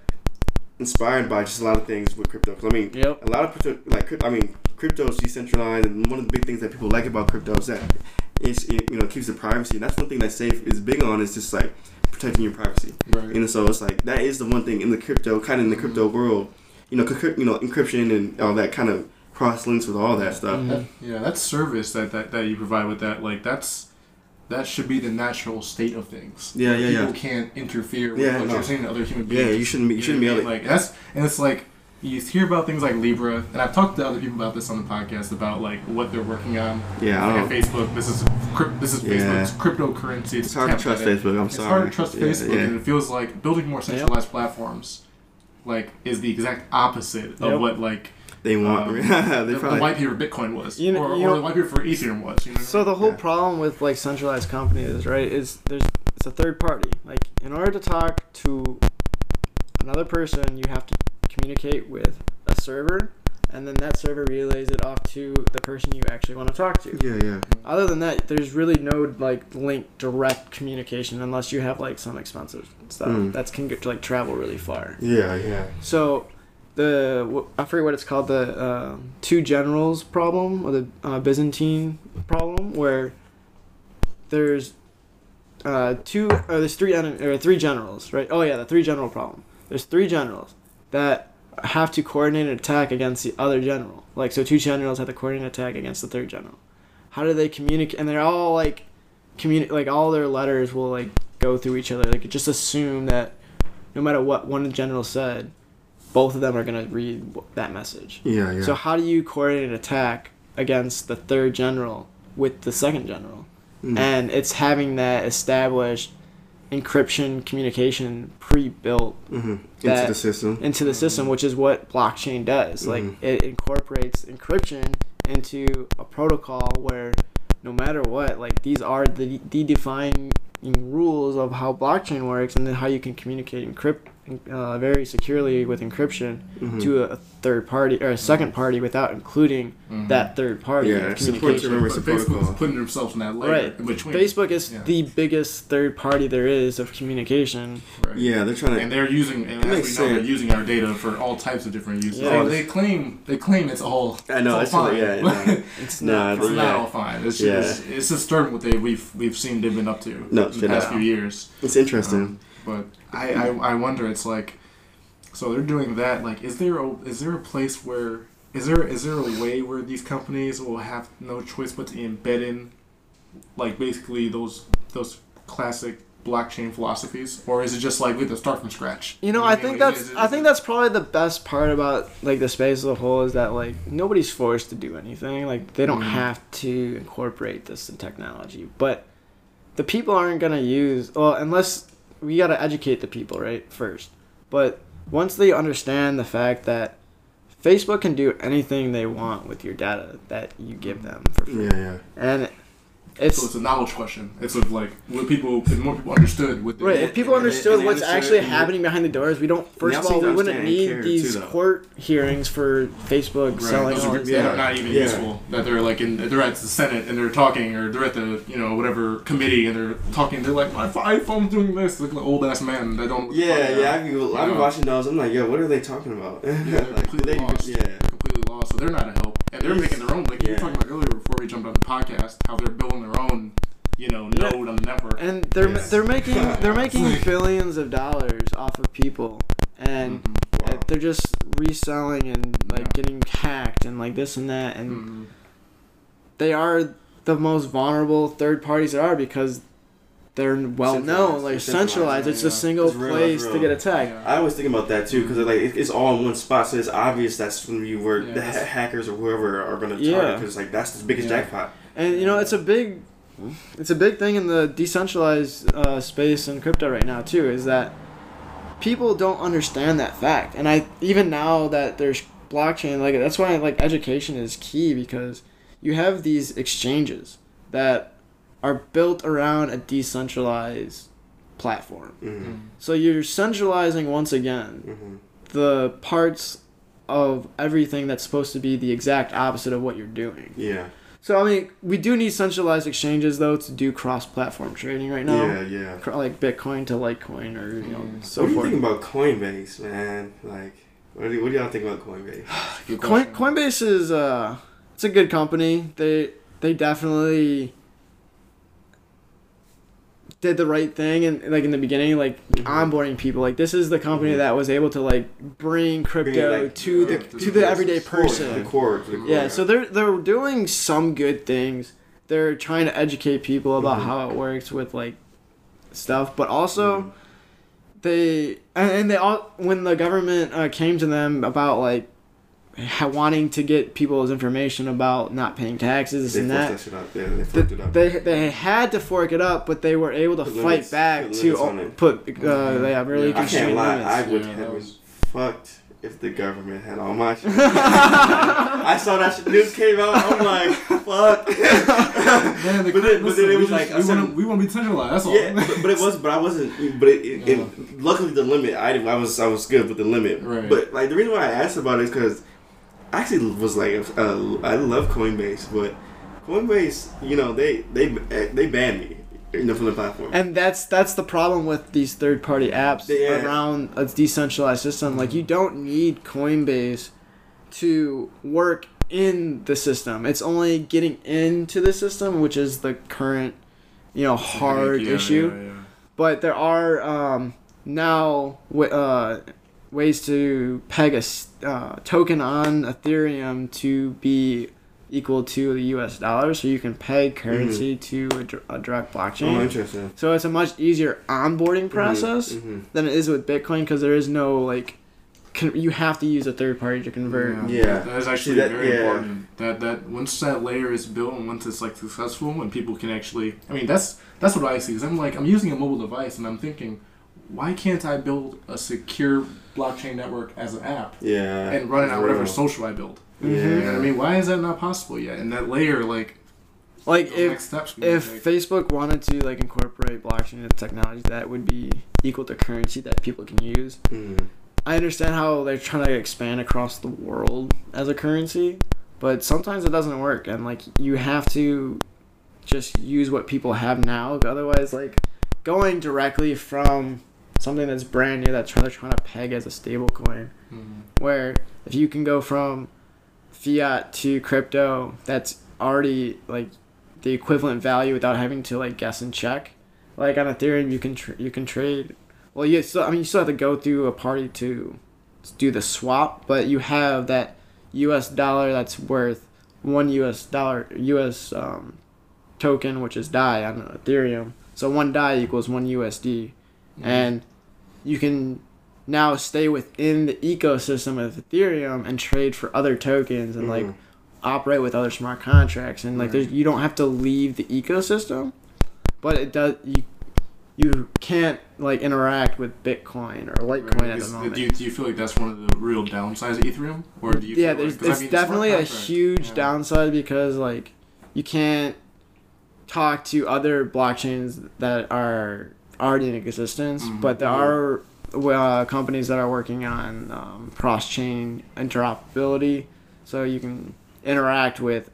inspired by just a lot of things with crypto. 'Cause, I mean, Yep. a lot of crypto, like crypto, I mean, crypto is decentralized, and one of the big things that people like about crypto is that it's it, you know keeps the privacy. And that's one thing that Safe is big on is just like protecting your privacy. Right. Know, so it's like that is the one thing in the crypto, kind of in the crypto world. You know, you know, encryption and all that kind of cross links with all that stuff. Mhm. That, yeah, that service that, that, that you provide with that, like that's that should be the natural state of things. Yeah, yeah, People yeah. can't interfere with Yeah, what no. you're saying to other human beings. Yeah, you shouldn't be. You shouldn't be able. To, like that's and it's like you hear about things like Libra, and I've talked to other people about this on the podcast about like what they're working on. yeah, I Like don't. Facebook, this is crypt, this is Yeah. Facebook's cryptocurrency. It's hard to template. trust Facebook. I'm It's sorry. It's hard to trust Yeah, Facebook, yeah. and it feels like building more centralized platforms, like, is the exact opposite of Yep. what like They want. um, they the, the probably. white paper Bitcoin was, You know- or, you or know- the white paper for Ethereum was. You know So the whole Yeah. problem with like centralized companies, right, is there's it's a third party. Like in order to talk to another person, you have to communicate with a server, and then that server relays it off to the person you actually want to talk to. Yeah, yeah. Other than that, there's really no like link direct communication unless you have like some expensive stuff Mm. that can get to like travel really far. Yeah, yeah. So the I forget what it's called the uh, two generals problem or the uh, Byzantine problem where there's uh, two or there's three or three generals right oh yeah the three general problem there's three generals that have to coordinate an attack against the other general. Like so two generals have to coordinate an attack against the third general. How do they communicate? And they're all like communi- like all their letters will like go through each other. Like just assume that no matter what one general said both of them are going to read w- that message. Yeah, yeah. so how do you coordinate an attack against the third general with the second general? Mm. and it's having that established encryption communication pre-built Mhm. into the system. into the system which is what blockchain does like Mhm. it incorporates encryption into a protocol where no matter what like these are the, the defining rules of how blockchain works and then how you can communicate encrypt uh, very securely with encryption Mhm. to a third party or a second party without including Mhm. that third party Yeah, of it's important to communication. remember But it's Facebook's putting themselves in that layer Right. in between. Facebook is Yeah. the biggest third party there is of communication. Right. Yeah, they're trying to, And to. they're using, and as we know, makes they're sense. using our data for all types of different uses. Yeah. They, they claim, they claim it's all. I know, it's all it's fine. yeah, yeah. It's Nah, not. it's Yeah. not all fine. It's Yeah. just, it's disturbing what they we've we've seen they've been up to No, in the past up. few years. It's interesting. Um, but I, I I wonder. It's like, so they're doing that. Like, is there a is there a place where is there is there a way where these companies will have no choice but to embed in, like basically those those classic blockchain philosophies, or is it just like we have to start from scratch? You know, I think that's is I think that's probably the best part about like the space as a whole is that like nobody's forced to do anything. Like they don't Mhm. have to incorporate this in technology, but the people aren't gonna use well unless we gotta educate the people right first. But once they understand the fact that Facebook can do anything they want with your data that you give them for free, Yeah, yeah. and it's so it's a knowledge question. It's of like what people, if more people understood what they Right, Yeah, if people and understood and what's understood actually and happening behind the doors, we don't. First of all, we wouldn't need these too, court hearings for Facebook Right. selling Those all are, this yeah, they're not even Yeah. useful. That they're like in, they're at the Senate and they're talking, or they're at the you know whatever committee and they're talking. They're like, my iPhone's doing this. Like an old ass man. They don't. Yeah, yeah. I've been, I've been watching those. I'm like, yo, what are they talking about? Yeah, they're like, completely they, lost. yeah. Completely lost. So they're not a help, and they're making their own. Like you were talking about earlier before we jumped on the podcast, how they're building their own, you know, Yeah. node on the network. And they're Yes. they're making they're making like- billions of dollars off of people, and Mhm. uh, they're just reselling and like Yeah. getting hacked and like this and that, and Mhm. they are the most vulnerable third parties there are because they're well known, like centralized, centralized. It's yeah. a single It's real, place it's to get attacked. Yeah. I always think about that too because like it's all in one spot, so it's obvious that's when you were Yeah, the ha- hackers or whoever are going to Yeah. target because like that's the biggest Yeah. jackpot. And you know, it's a big, it's a big thing in the decentralized uh, space and crypto right now too. Is that people don't understand that fact, and I even now that there's blockchain, like that's why like education is key because you have these exchanges that are built around a decentralized platform. Mm-hmm. So you're centralizing once again Mm-hmm. the parts of everything that's supposed to be the exact opposite of what you're doing. Yeah, So I mean, we do need centralized exchanges though to do cross-platform trading right now, yeah, yeah. Like Bitcoin to Litecoin or you know Mm. so what do you forth. think about Coinbase, man? Like, what do, what do y'all think about Coinbase? Good Coin. Coinbase is uh, it's a good company. They they definitely did the right thing and like in the beginning, like Mhm. onboarding people. Like this is the company Mhm. that was able to like bring crypto like, to the to to the the everyday person. the core, the core. Yeah, so they're they're doing some good things. They're trying to educate people about Mhm. how it works with like stuff, but also Mhm. they and, and they all when the government uh, came to them about like wanting to get people's information about not paying taxes they and that. that shit out. Yeah, they th- fucked it up. They they had to fork it up, but they were able to Put fight limits- back to o- put uh, they have really Yeah. I can't lie. limits. I would Yeah, have been was- fucked if the government had all my shit. I saw that shit, news came out. I'm like, fuck. Man, the but then, but then it we was just- like, I we said- want to we want to be centralized. That's all. yeah, but, but it was, but I wasn't. But it, it, Yeah. it luckily the limit. I, I was, I was good with the limit. Right. But like the reason why I asked about it is because I actually was like, uh, I love Coinbase, but Coinbase, you know, they they they banned me, you know, from the platform. And that's that's the problem with these third party apps Yeah. around a decentralized system. Like you don't need Coinbase to work in the system. It's only getting into the system, which is the current, you know, hard Yeah, issue. yeah, yeah. But there are um, now w- uh, ways to peg a uh, token on Ethereum to be equal to the U.S. dollar, so you can peg currency to a, dr- a direct blockchain. oh, interesting. So it's a much easier onboarding process hmm than it is with Bitcoin because there is no like, con- you have to use a third party to convert. Yeah. that is actually See, that- very yeah. important. That that once that layer is built and once it's like successful and people can actually, I mean, that's that's what I see. Cause I'm like, I'm using a mobile device and I'm thinking, why can't I build a secure blockchain network as an app Yeah. and run it on whatever social I build? Yeah. You know I mean? Why is that not possible yet? And that layer, like, like if next steps we need to if. Facebook wanted to like incorporate blockchain into technology that would be equal to currency that people can use. Mhm. I understand how they're trying to expand across the world as a currency, but sometimes it doesn't work and like you have to just use what people have now otherwise like going directly from something that's brand new that they're trying to peg as a stable coin. Mhm. where if you can go from fiat to crypto that's already like the equivalent value without having to like guess and check. Like on ethereum you can tr- you can trade. Well you still i mean you still have to go through a party to do the swap but you have that us dollar that's worth one us dollar us um, token which is dai on ethereum. So one dai equals one usd and you can now stay within the ecosystem of Ethereum and trade for other tokens and like Mhm. operate with other smart contracts and like Right. there's, you don't have to leave the ecosystem, but it does you you can't like interact with Bitcoin or Litecoin Right. at the moment. Do you, do you feel like that's one of the real downsides of Ethereum, or do you? yeah, feel there's like, 'cause I it's mean, definitely a huge yeah. downside because like you can't talk to other blockchains that are already in existence, Mhm. but there are uh, companies that are working on um, cross-chain interoperability, so you can interact with,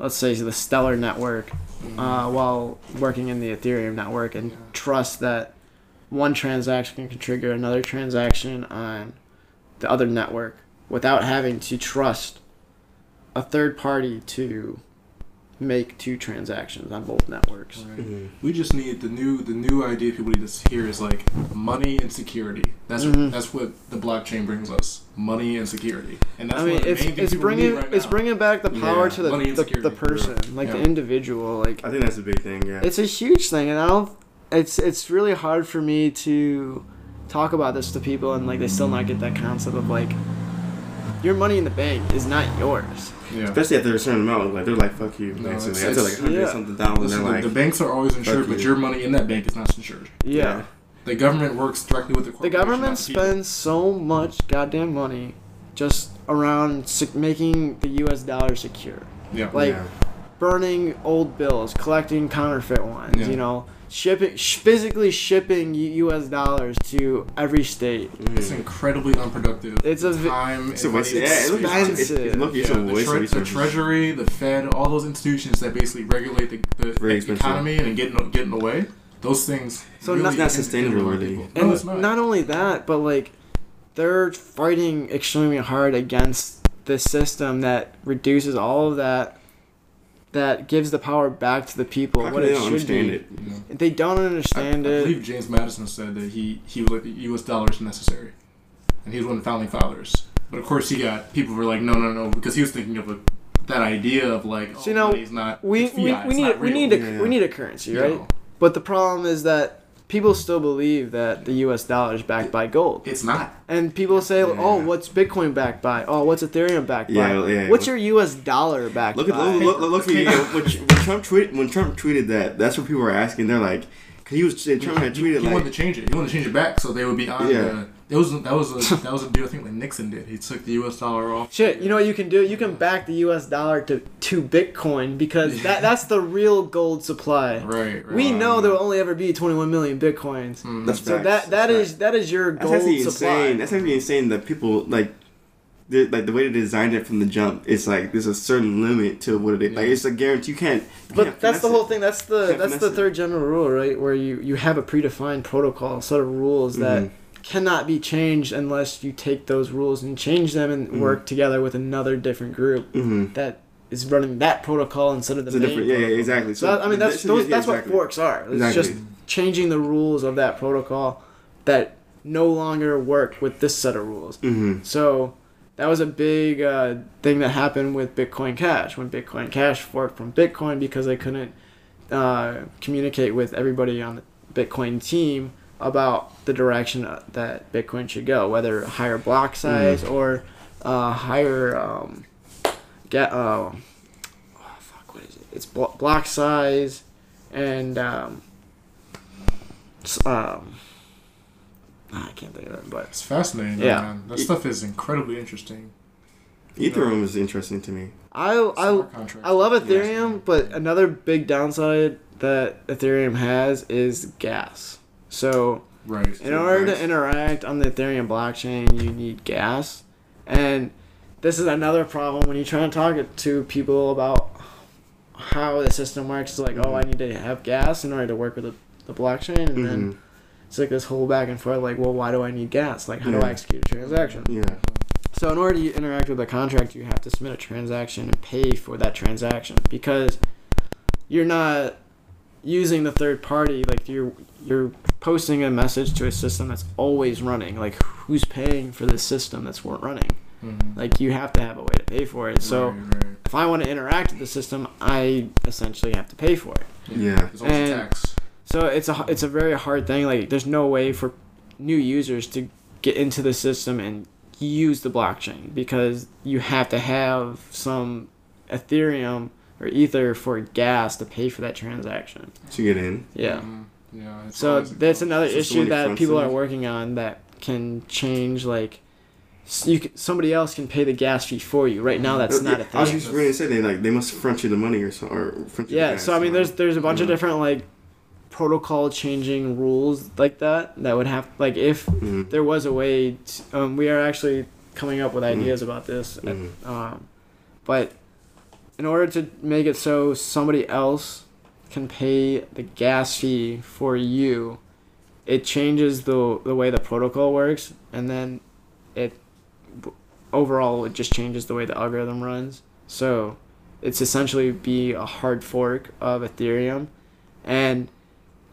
let's say, the Stellar network Mhm. uh, while working in the Ethereum network and Yeah. trust that one transaction can trigger another transaction on the other network without having to trust a third party to make two transactions on both networks. Right. Mhm. We just need the new the new idea people need to hear is like money and security. That's Mhm. that's what the blockchain brings us. Money and security, and that's I mean, one it's it's bringing right it's bringing back the power Yeah. to the Money the, the for real. person, like the individual. Like I think that's a big thing. Yeah. it's a huge thing, and I don't. It's it's really hard for me to talk about this to people, and like they still not get that concept of like your money in the bank is not yours. Yeah. Especially after a certain amount, like they're like, "Fuck you." No, basically. it's- After like hundred yeah. something thousand, Listen, they're the, like, the banks are always insured, but you. your money in that bank is not insured. Yeah. The government works directly with the The government not people. spends so much goddamn money just around sec- making the U.S. dollar secure, Yeah. like yeah. burning old bills, collecting counterfeit ones. Yeah. You know, shipping, sh- physically shipping U- U.S. dollars to every state. it's Mhm. incredibly unproductive. It's a vi- time It's a and waste. money. Yeah, it looks it's, it's, expensive. look, Yeah, the, waste tre- of the resources. treasury, the Fed, all those institutions that basically regulate the, the Very expensive. economy and get in the way. Those things. So really not- It's not sustainable, hinder a lot of really. people. And No, it's not. not only that, but like they're fighting extremely hard against the system that reduces all of that that gives the power back to the people How what they it don't should understand be. it? You know. They don't I, understand I it. believe James Madison said that he he was like the U.S. dollar is necessary, and he was one of the founding fathers. But of course, he got people were like, no, no, no, because he was thinking of a, that idea of like, oh, So, you know, money's not we, it's we, fiat, we it's need not we need a Yeah. we need a currency, you right? know. But the problem is that people still believe that the U.S. dollar is backed by gold, It's not. and people say, Yeah. "Oh, what's Bitcoin backed by? Oh, what's Ethereum backed Yeah, by? yeah. What's your U.S. dollar backed Look at by?" look, look, look at you. When, when Trump tweeted when Trump tweeted that, that's what people were asking. They're like, because he was Trump had he, tweeted he like, wanted to change it. He wanted to change it back so they would be on Yeah. the. It was that was a that was a deal I think like Nixon did. He took the U.S. dollar off. Shit, you know what you can do? You can back the U.S. dollar to to Bitcoin because that that's the real gold supply. Right. right. We know there will only ever be 21 million bitcoins. Mm. That's So facts. that that That's is facts. that is your That's actually supply. insane. That's actually insane that people like, the, like the way they designed it from the jump. It's like there's a certain limit to what it is. Like it's a guarantee. You can't. you But can't that's the finesse whole thing. That's the that's the finesse it. third general rule, right? Where you you have a predefined protocol, set of rules it. that. Cannot be changed unless you take those rules and change them and Mhm. work together with another different group Mhm. that is running that protocol instead of the It's main. different. Yeah, yeah, exactly. So, that- I mean, that's those, yeah, that's exactly. what forks are. It's Exactly. just changing the rules of that protocol that no longer work with this set of rules. Mhm. So that was a big uh, thing that happened with Bitcoin Cash when Bitcoin Cash forked from Bitcoin because they couldn't uh, communicate with everybody on the Bitcoin team about the direction uh, that Bitcoin should go, whether higher block size or uh, higher um, get uh, oh, fuck what is it? It's blo- block size and um, um, I can't think of it, but It's fascinating. Yeah. Man. That stuff is incredibly interesting. Ethereum is interesting to me. I I. I love Yes. Ethereum, but another big downside that Ethereum has is gas. So Right. in order to interact on the Ethereum blockchain, you need gas, and this is another problem when you try to talk to people about how the system works. It's like, oh, I need to have gas in order to work with the, the blockchain, and then Mhm. it's like this whole back and forth. Like, well, why do I need gas? Like, how do I execute a transaction? Yeah. So in order to interact with a contract, you have to submit a transaction and pay for that transaction because you're not using the third party. Like you're you're posting a message to a system that's always running. Like who's paying for this system that's wor- running? Mhm. Like you have to have a way to pay for it. So Right, right. if I want to interact with the system, I essentially have to pay for it. Yeah. There's always a And- tax. So it's a it's a very hard thing. Like there's no way for new users to get into the system and use the blockchain because you have to have some Ethereum or Ether for gas to pay for that transaction. To get in. Yeah. Mhm. Yeah. So always that's another So issue that people are working on that can change like you can, somebody else can pay the gas fee for you. Right now that's Uh, not a thing. I was thing. just ready to say they like they must front you the money or so or front you the Yeah, gas, so I mean, there's there's a bunch of different like protocol changing rules like that that would have like if Mhm. there was a way. To, um, we are actually coming up with Mm. ideas about this, Mhm. um, but in order to make it so somebody else can pay the gas fee for you, it changes the the way the protocol works, and then it overall it just changes the way the algorithm runs. So it's essentially be a hard fork of Ethereum, and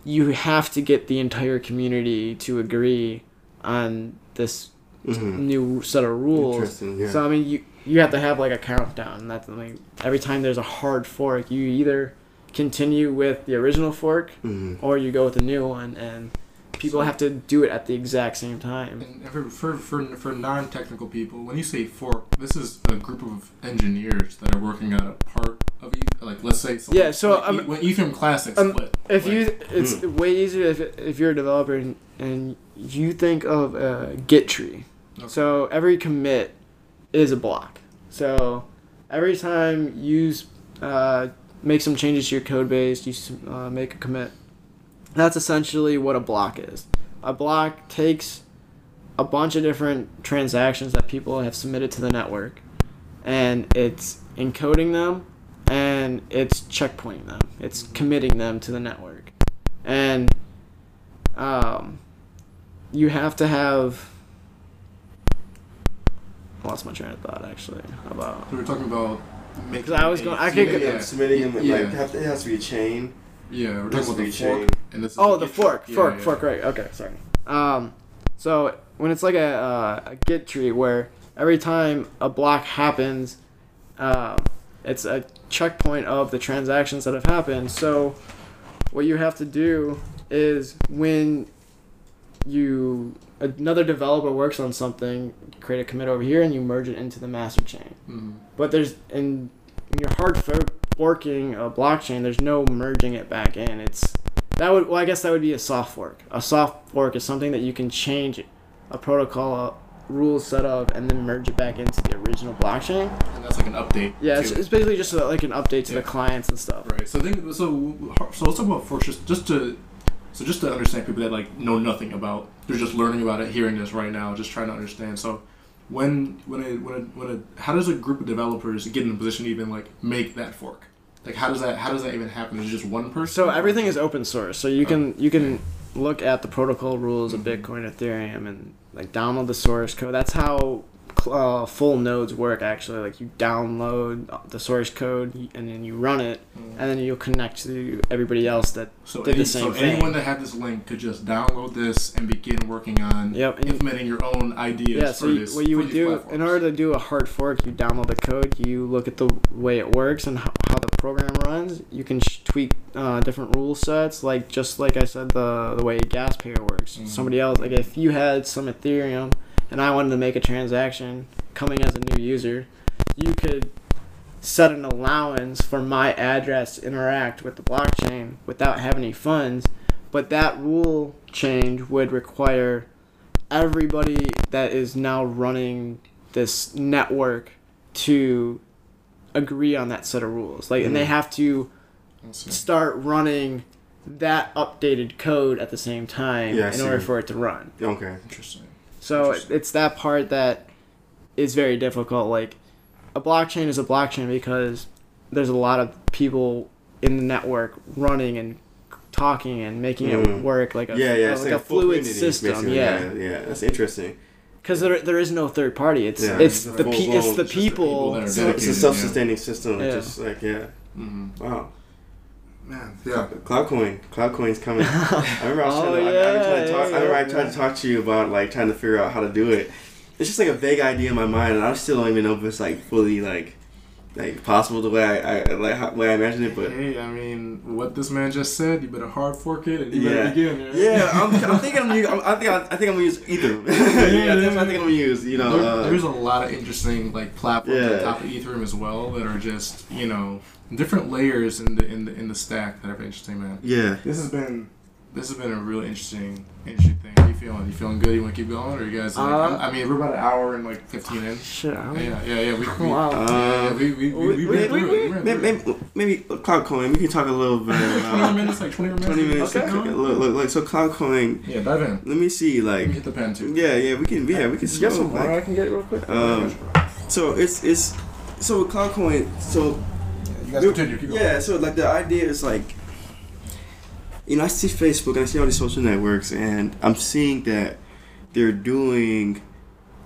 you have to get the entire community to agree on this Mhm. new set of rules. Yeah. So I mean, you you have to have like a countdown. That's like every time there's a hard fork, you either continue with the original fork Mhm. or you go with the new one, and people So- have to do it at the exact same time. And for, for, for, for non-technical people, when you say fork, this is a group of engineers that are working on a part of you. Like, let's say, someone- Yeah, so, like, um, E- when Ethereum Classic um, split. If like, you, it's way easier if, if you're a developer and, and you think of a Git tree. Okay. So every commit is a block. So every time you s- uh, make some changes to your code base, you uh, make a commit. That's essentially what a block is. A block takes a bunch of different transactions that people have submitted to the network, and it's encoding them, and it's checkpointing them. It's committing them to the network, and um, you have to have. I lost my train of thought actually about. we were talking about making. 'Cause I was a- going- I could Yeah, go- yeah, submitting them Yeah. like have to, it has to be a chain. Yeah, we're Has talking to about be the chain. fork. And this is Oh, the Git fork, tree. fork, Yeah, fork, right? Okay, sorry. Um, so when it's like a uh, a Git tree where every time a block happens, um, it's a checkpoint of the transactions that have happened. So what you have to do is when you another developer works on something, create a commit over here, and you merge it into the master chain. Mhm. But there's in when you're hard for- forking a blockchain, there's no merging it back in. It's that would well, I guess that would be a soft fork. A soft fork is something that you can change a protocol rules set up and then merge it back into the original blockchain. And that's like an update. Yeah, it's, it's basically just a, like an update to Yeah. the clients and stuff. Right. So think so. So let's talk about forks just, just to so just to understand people that like know nothing about. They're just learning about it, hearing this right now, just trying to understand. So when when a when a when a how does a group of developers get in a position to even like make that fork? Like how does that how does that even happen? Is it just one person? So everything is open source. So you oh. can you can look at the protocol rules of mm-hmm. Bitcoin, Ethereum, and like download the source code. That's how uh, full nodes work. Actually, like you download the source code and then you run it, Mm. and then you'll connect to everybody else that So, did the any, same so thing. anyone that had this link could just download this and begin working on Yep, implementing your own ideas yeah. So you, this. what you would do platforms. in order to do a hard fork, you download the code, you look at the way it works and how, how the program runs. You can sh- tweak uh, different rule sets, like just like I said, the the way gas payer works. Mhm. Somebody else, like if you had some Ethereum and I wanted to make a transaction coming as a new user, you could set an allowance for my address to interact with the blockchain without having any funds. But that rule change would require everybody that is now running this network to agree on that set of rules. Like, and they Mhm. have to start running that updated code at the same time Yeah, in order for it to run. Okay. Interesting. So it's that part that is very difficult. Like a blockchain is a blockchain because there's a lot of people in the network running and talking and making it Mm. work like a yeah, yeah. it's like, like a full fluid community, system. Yeah, yeah, yeah. That's interesting. because there there is no third party. It's Yeah. it's It's the pe- it's the it's the people people. that are It's, a, self-sustaining system. Yeah. Just like yeah. Mm-hmm. Wow. Man, yeah. Cloudcoin. Cloudcoin's coming. I remember I was Oh, trying to, I, I, tried to talk, yeah, I remember I tried to talk to you about like trying to figure out how to do it. It's just like a vague idea in my mind, and I still don't even know if it's like fully like like possible the way I, I like how, way I imagine it. But Hey, I mean, what this man just said, you better hard fork it and you Yeah. better begin. right? yeah, I'm, I'm thinking I'm, gonna- I think I, I think I'm gonna use either. yeah, that's what I think I'm gonna use. You know, There- uh, there's a lot of interesting like platforms Yeah. on top of Ethereum as well that are just you know different layers in the in the in the stack that are interesting, man. yeah. This has been this has been a really interesting interesting thing. How you feeling? You feeling good? You want to keep going, or you guys? Like, Uh, I mean, we're about an hour and like fifteen in. Shit, I don't Yeah, yeah, yeah. We, we, Wow. yeah, yeah, we, we, we, we, We- ran we- We Maybe, through it. maybe, maybe Cloudcoin. We can talk a little bit. About, Twenty minutes, like twenty minutes. Twenty minutes. Okay. Okay. Look, look, look. So cloud Cloudcoin. Yeah, dive in. Let me see. Let me Like, hit the pen too. yeah, yeah. We can. Yeah, we can. You got slow, like, I can get real quick. Um, so it's it's so with Cloudcoin. So you guys continue. Keep going. yeah, so like the idea is like, you know, I see Facebook and I see all these social networks, and I'm seeing that they're doing,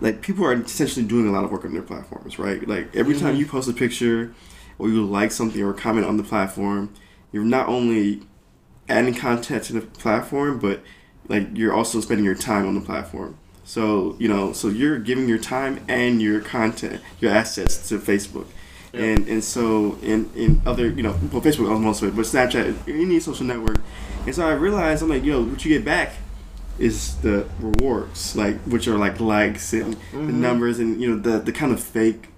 like, people are essentially doing a lot of work on their platforms, right? Like every time Mhm. you post a picture, or you like something or comment on the platform, you're not only adding content to the platform, but like you're also spending your time on the platform. So you know, so you're giving your time and your content, your assets to Facebook, Yeah. and and so in in other you know, well, Facebook owns most of it, but Snapchat, any social network, and so I realized I'm like, yo, what you get back is the rewards, like which are like likes and the Mhm. numbers and you know the the kind of fake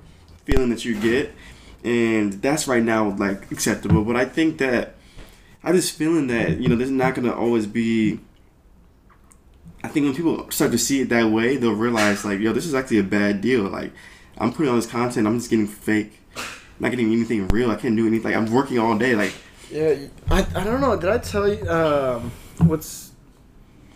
feeling that you get, and that's right now like acceptable. But I think that I just feeling that you know there's not gonna always be. I think when people start to see it that way, they'll realize like, yo, this is actually a bad deal. Like, I'm putting all this content, I'm just getting fake, not getting anything real. I can't do anything. I'm working all day. Like, Yeah, I, I don't know. Did I tell you um what's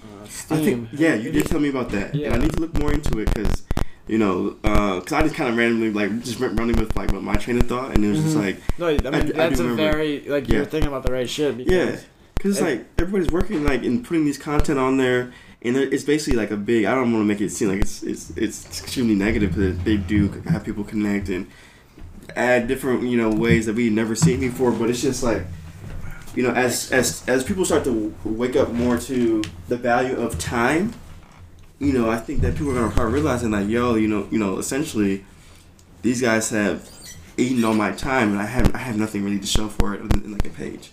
uh, Steem? I think yeah, you did tell me about that, and Yeah. I need to look more into it because. You know, because I just kind of randomly like just went running with like my train of thought, and it was just Mhm. like, No, I mean I that's a remember. very like Yeah. you're thinking about the right shit. Because Yeah, because it's like everybody's working like and putting these content on there, and it's basically like a big. I don't want to make it seem like it's it's it's extremely negative, but they do have people connect and add different you know ways that we've never seen before. But it's just like you know as as as people start to wake up more to the value of time, you know I think that people are gonna start realizing like yo you know you know essentially these guys have eaten all my time and I have I have nothing really to show for it other than like a page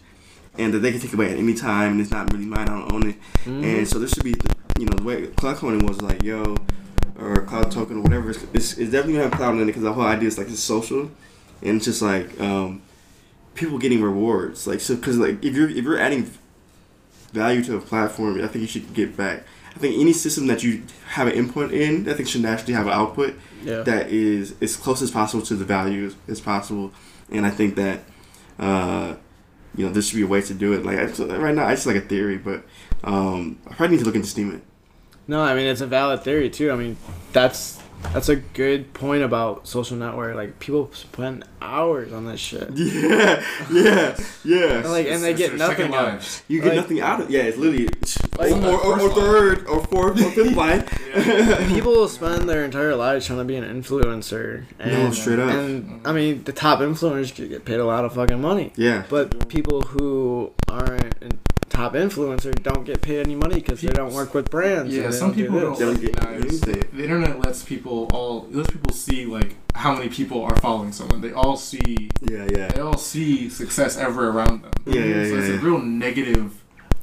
and that they can take away at any time, and it's not really mine. I don't own it. Mhm. And so this should be, you know, the way cloud coin was like, yo, or cloud token or whatever. It's, it's, it's definitely gonna have cloud in it because the whole idea is like it's social, and it's just like um, people getting rewards. Like so, because like if you're if you're adding value to a platform, I think you should get back. I think any system that you have an input in, I think should naturally have an output yeah. that is as close as possible to the values as possible. And I think that, uh, you know, this should be a way to do it. Like I- right now, it's like a theory, but um, I probably need to look into Steemit. No, I mean it's a valid theory too. I mean that's that's a good point about social network. Like people spend hours on this shit. Yeah, yeah, yeah. And, like and they get nothing out. lives. you get like- nothing out of. Yeah, it's literally Like- or, or, or third or fourth or fifth line. People spend their entire lives trying to be an influencer. And, No, straight up. And I mean the top influencers get paid a lot of fucking money. Yeah. But people who aren't in- top influencer don't get paid any money because they don't work with brands. Yeah, some don't do people don't Don't get recognize. anything. The internet lets people all lets people see like how many people are following someone. They all see Yeah, yeah. they all see success ever around them. Yeah, yeah, so yeah, it's yeah. a real negative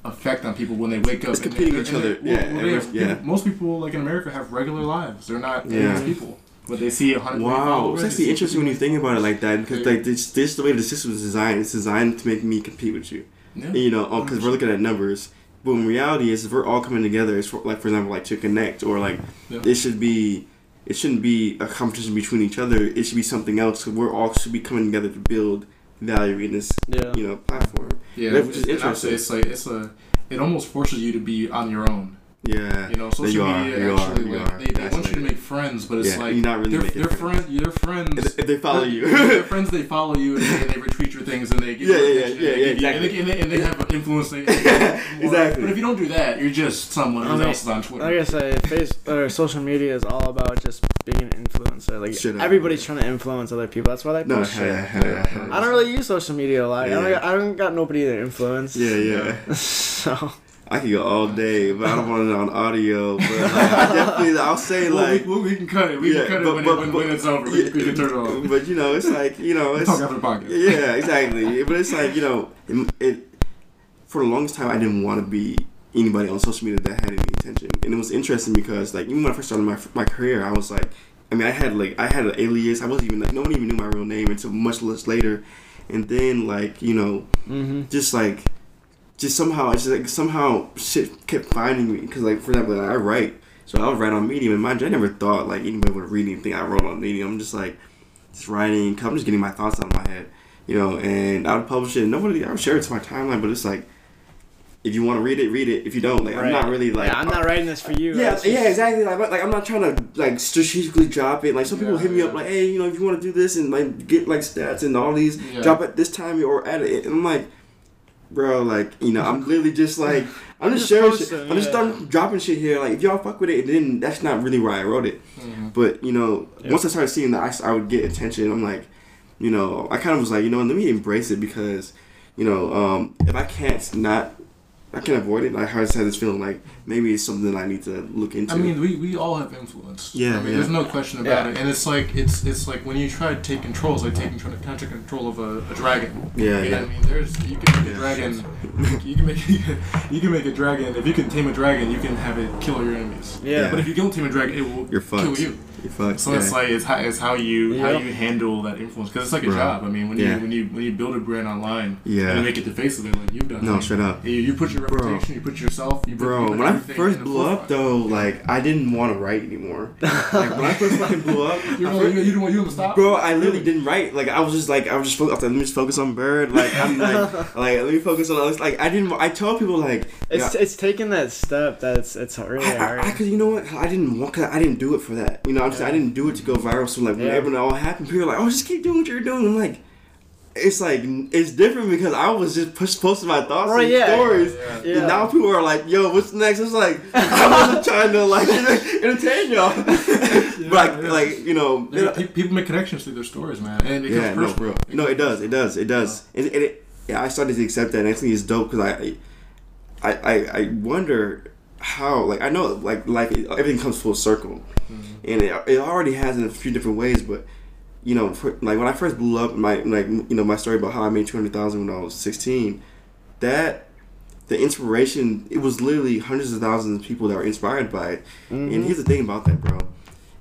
effect on people when they wake up. It's and competing they- with each and they- other. well, Yeah, well, every- have- yeah. people- Most people, like in America, have regular lives. They're not Yeah. famous people, but they see a hundred. Wow, it's actually interesting when you think about it like that because like this, this the way the system is designed. It's designed to make me compete with you. Yeah. You know, oh, because we're looking at numbers. But in reality, is if we're all coming together, it's for, like for example, like to connect or like Yeah. it should be it shouldn't be a competition between each other. It should be something else. We're all should be coming together to build value in this, Yeah. you know, platform. Yeah, Which which is interesting. It's like it's a. It almost forces you to be on your own. Yeah. You know, you social are, media you are, actually you like they, they want you to make friends, but it's Yeah, like you're not really they're, they're friends. friends. Your friends. If, if they follow they're- you. friends they follow you and they, they retweet things and they give Yeah, you yeah, attention yeah, and yeah, they give you- and exactly. they, and they, and they have influence. They, Exactly. But if you don't do that, you're just someone I who else is on Twitter. Like I say, face or social media is all about just being an influencer. Like Shut up. everybody's trying to influence other people. That's why they no, post hell yeah, shit. hell yeah, yeah. I don't really use social media a lot. I, don't, Yeah. I don't got nobody to influence. Yeah, yeah. so I could go all day, but I don't want it on audio. But like, I definitely, I'll say well, like, we, we can cut it. We Yeah, can cut it but- when, but- it, when, but- when it's over. We, we can turn it off. But you know, it's like you know, it's talk after the podcast. yeah, exactly. But it's like you know, it, it for the longest time I didn't want to be anybody on social media that had any attention, and it was interesting because like even when I first started my my career, I was like, I mean, I had like I had an alias. I wasn't even like no one even knew my real name until much less later, and then like you know, hmm just like just somehow it's just like somehow shit kept finding me because like for example like, I write so I would write on Medium and mind you I never thought like anybody would read anything I wrote on Medium I'm just like just writing I'm just getting my thoughts out of my head you know and I would publish it and nobody I would share it to my timeline but it's like if you want to read it read it if you don't like I'm not really like yeah, I'm not writing this for you. yeah, just- yeah, exactly. Like, like I'm not trying to like strategically drop it. Like some people Yeah, hit me up like, hey, you know, if you want to do this and like get like stats and all these, Yeah. drop at this time or at it. And I'm like, bro, like you know, I'm literally just like I'm just sharing shit. it, I'm just starting dropping shit here. Like if y'all fuck with it, then that's not really why I wrote it. Mhm. But you know, Yeah. once I started seeing that, I would get attention. I'm like, you know, I kind of was like, you know, let me embrace it because, you know, um, if I can't not, I can avoid it. Like I just had this feeling like maybe it's something I need to look into. I mean, we, we all have influence. Yeah, I mean, yeah. there's no question about Yeah. it. And it's like it's it's like when you try to take control, it's like taking trying to try to take control of a, a dragon. yeah, You know yeah. what I mean, there's you can make a Yeah. dragon. You can make you can make a dragon. If you can tame a dragon, you can have it kill your enemies. Yeah. But if you don't tame a dragon, it will You're kill fucked. You. You're. So yeah. it's like it's how, it's how you how you handle that influence because it's like a Bro. job. I mean, when Yeah. you when you when you build a brand online Yeah. and you make it the face of it, like you've done. no, it. straight up. You, you put your Bro. reputation, you put yourself, you put, Bro, you put when I first blew up forefront. though, like I didn't want to write anymore. Like when I first fucking blew up, You know, first- you, you don't want you don't stop. Bro, I literally didn't write. Like I was just like I was just focused. Let me just focus on Bird. Like I'm like like let me focus on this. Like I didn't. I tell people like It's it's taking that step that's it's really I, hard. I, I, cause you know what? I didn't want. I didn't do it for that. You know, I'm saying I didn't do it to go viral. So like, Yeah. whenever it all happened, people were like, "Oh, just keep doing what you're doing." I'm like, it's like it's different because I was just push, posting my thoughts Right, and yeah. stories. Yeah. Yeah. And now people are like, "Yo, what's next?" It's like I wasn't trying to like entertain y'all, but like, yeah. like you know, Yeah, pe- people make connections through their stories, man, and it yeah, becomes no, personal. bro. No, it does. It does. It does. And, and it, yeah, I started to accept that, and I think it's dope because I, I, I, I wonder how. Like, I know, like, like everything comes full circle, Mhm. and it, it already has in a few different ways. But you know, for, like when I first blew up, my like you know my story about how I made two hundred thousand when I was sixteen, that the inspiration it was literally hundreds of thousands of people that were inspired by it. Mhm. And here's the thing about that, bro.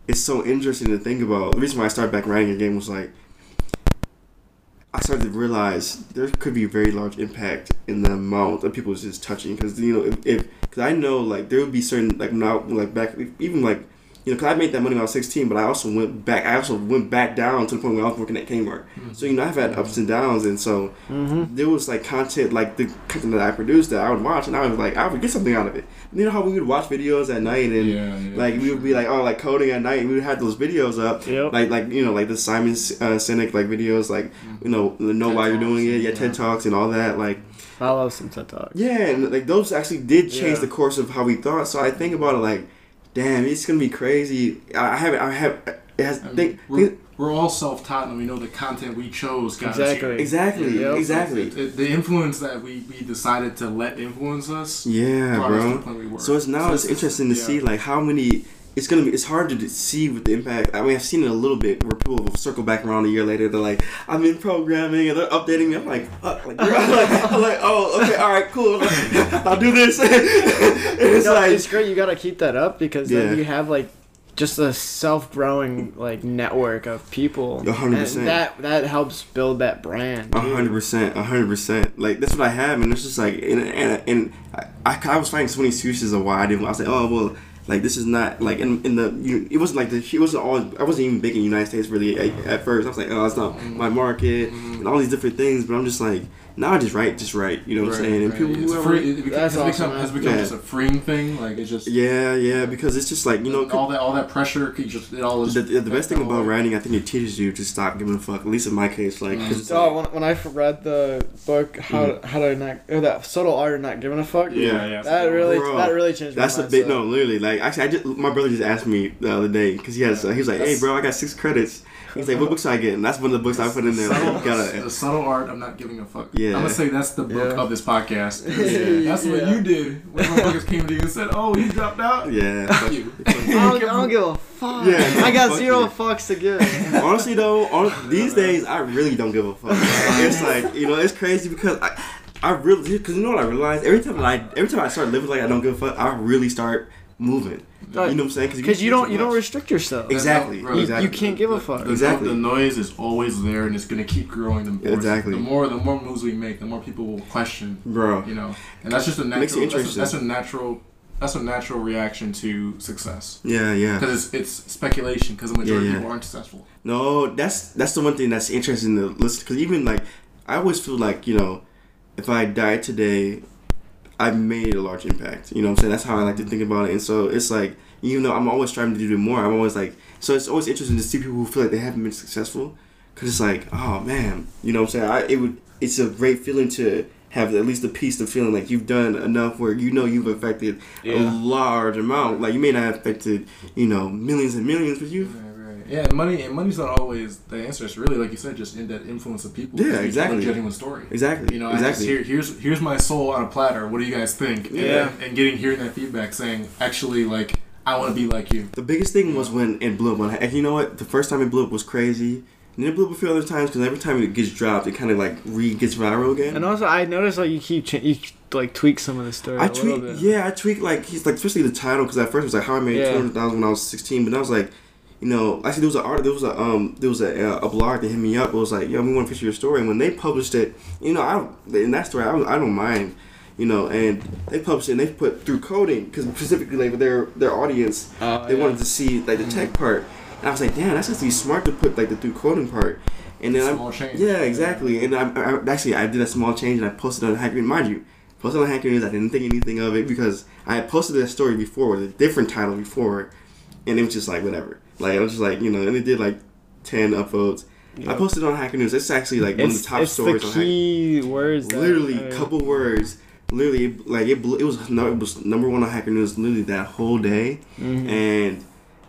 It's so interesting to think about. The reason why I started back writing again was like, I started to realize there could be a very large impact in the amount of people just touching. Because you know, if because I know like there would be certain like now like back even like you know because I made that money when I was sixteen, but I also went back. I also went back down to the point where I was working at Kmart. So you know I've had ups and downs, and so Mhm. there was like content like the content that I produced that I would watch, and I was like I would get something out of it. And You know how we would watch videos at night and. Yeah, yeah, Like we would be like, oh, like coding at night. and We would have those videos up, Yep. like like you know, like the Simon uh, Sinek like videos, like you know, know TED why you're doing it, and- yeah, yeah. TED talks and all that. Like Follow some TED Talk. yeah, and like those actually did change Yeah. the course of how we thought. So I think about it like, damn, it's gonna be crazy. I I have I have it has I mean, think, we're, we're all self-taught, and we know the content we chose got us Exactly. here. exactly Yep. exactly. It- it- the influence that we, we decided to let influence us Yeah, brought us to the bro. point we were. So it's now So it's interesting to yeah. see like how many. It's gonna be. It's hard to see with the impact. I mean, I've seen it a little bit where people will circle back around a year later. They're like, "I'm in programming," and they're updating me. I'm like, "Fuck!" Like, I'm like, I'm like, "Oh, okay, all right, cool. I'll do this." and it's No, like, it's great. You gotta keep that up because Yeah. then you have like just a self-growing like network of people, hundred percent. and that that helps build that brand. A too. hundred percent, hundred percent. Like that's what I have, and it's just like, and and, and I, I, I was finding so many excuses of why I didn't. I was like, oh well, Like this is not like in, in the you, it wasn't like the it wasn't all I wasn't even big in the United States really at first. I was like, oh, it's not my market and all these different things. But I'm just like, now I just write, just write. You know what I'm saying? And right. people it's who are free. like, It, it That's has awesome, become, has become Yeah. just a freeing thing. Like it's just yeah, yeah, because it's just like you know. all that all that pressure. Could just it all is the, the, the best thing about away. writing, I think it teaches you to stop giving a fuck. At least in my case, like, cause Oh, like, when, when I f- read the book, how how to not or that subtle art of not giving a fuck. Yeah, yeah. That really Bro, that really changed. That's my a bit mindset. no, literally. Like actually, I just my brother just asked me the other day because he has uh, he was like, "Hey, bro, I got six credits." He's like, "What books do I get?" And that's one of the books I put in there. Like, subtle, you gotta, the subtle art of not giving a fuck. Yeah. I'm gonna say that's the book Yeah. of this podcast. Yeah. That's what you did when motherfuckers came to you and said, "Oh, he dropped out." yeah. Fuck you. I don't, I don't give a fuck. Yeah, I got fuck zero you. fucks to give. Honestly though, on, these days I really don't give a fuck. it's like you know, it's crazy because I, I really because you know what I realized every time I every time I start living like I don't give a fuck, I really start moving. You know what I'm saying? Because you don't you don't restrict yourself. exactly Bro, You, exactly. you can't give a fuck. The, Exactly. The noise is always there, and it's gonna keep growing. The more, Exactly. The more, the more moves we make, the more people will question. bro. You know, and that's just a Makes it natural. That's a, interesting. that's a natural. That's a natural reaction to success Yeah, yeah. because it's, it's speculation. Because the majority Yeah, of people aren't successful. No, that's that's the one thing that's interesting to listen because even like I always feel like you know if I died today, I've made a large impact. You know what I'm saying? That's how I like to think about it. And so it's like even though I'm always striving to do more, I'm always like so it's always interesting to see people who feel like they haven't been successful because it's like oh man, you know what I'm saying? I it would it's a great feeling to have at least a piece of feeling like you've done enough where you know you've affected a large amount. Like you may not have affected you know millions and millions, but you Right, right. Yeah, and money and money's not always the answer. It's really like you said, just in that influence of people. Yeah, Because you exactly. A genuine story. exactly You know, I just exactly. hear, here's here's my soul on a platter. What do you guys think? And, Yeah. and getting hearing that feedback, saying actually like I want to be like you. The biggest thing was when it blew up. When, and you know what? The first time it blew up was crazy. And then it blew up a few other times because every time it gets dropped, it kind of like re gets viral again. And also, I noticed like you keep cha- you like tweak some of the story. I a little tweak, bit. yeah, I tweak like he's like especially the title because at first it was like how I made Yeah. two hundred thousand when I was sixteen, but then I was like, you know, actually there was an art, there was a um, there was a uh, a blog that hit me up. It was like, yo, we want to feature your story, and when they published it, you know, I don't- in that story, I I don't mind, you know, and they published it and they put through coding because specifically like their their audience, Oh, they yeah. wanted to see like the tech part, and I was like, damn, that's actually smart to put like the through coding part. And then Small I, change. yeah, exactly. And I, I actually I did a small change and I posted on Hacker News. Mind you, posted on Hacker News. I didn't think anything of it because I had posted that story before with a different title before, and it was just like whatever. Like I was just like you know, and it did like ten upvotes. I posted on Hacker News. It's actually like one of the top it's stories the on Hacker. key words. Literally, uh, couple words. Literally, like it. Blew, it was no, it was number one on Hacker News. Literally that whole day mhm. and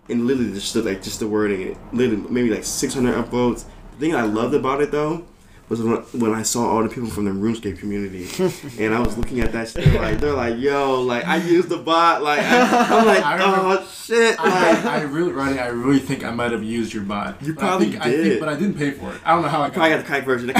and literally just the, like just the wording it literally maybe like 600 upvotes the thing i loved about it though was when, when i saw all the people from the runescape community and i was looking at that shit like they're like yo like i used the bot like I, am like I remember- oh shit I, like, I really, Ronnie, I really think I might have used your bot. You But I probably think, I did. think, but I didn't pay for it. I don't know how I got. I got the crack version. Look,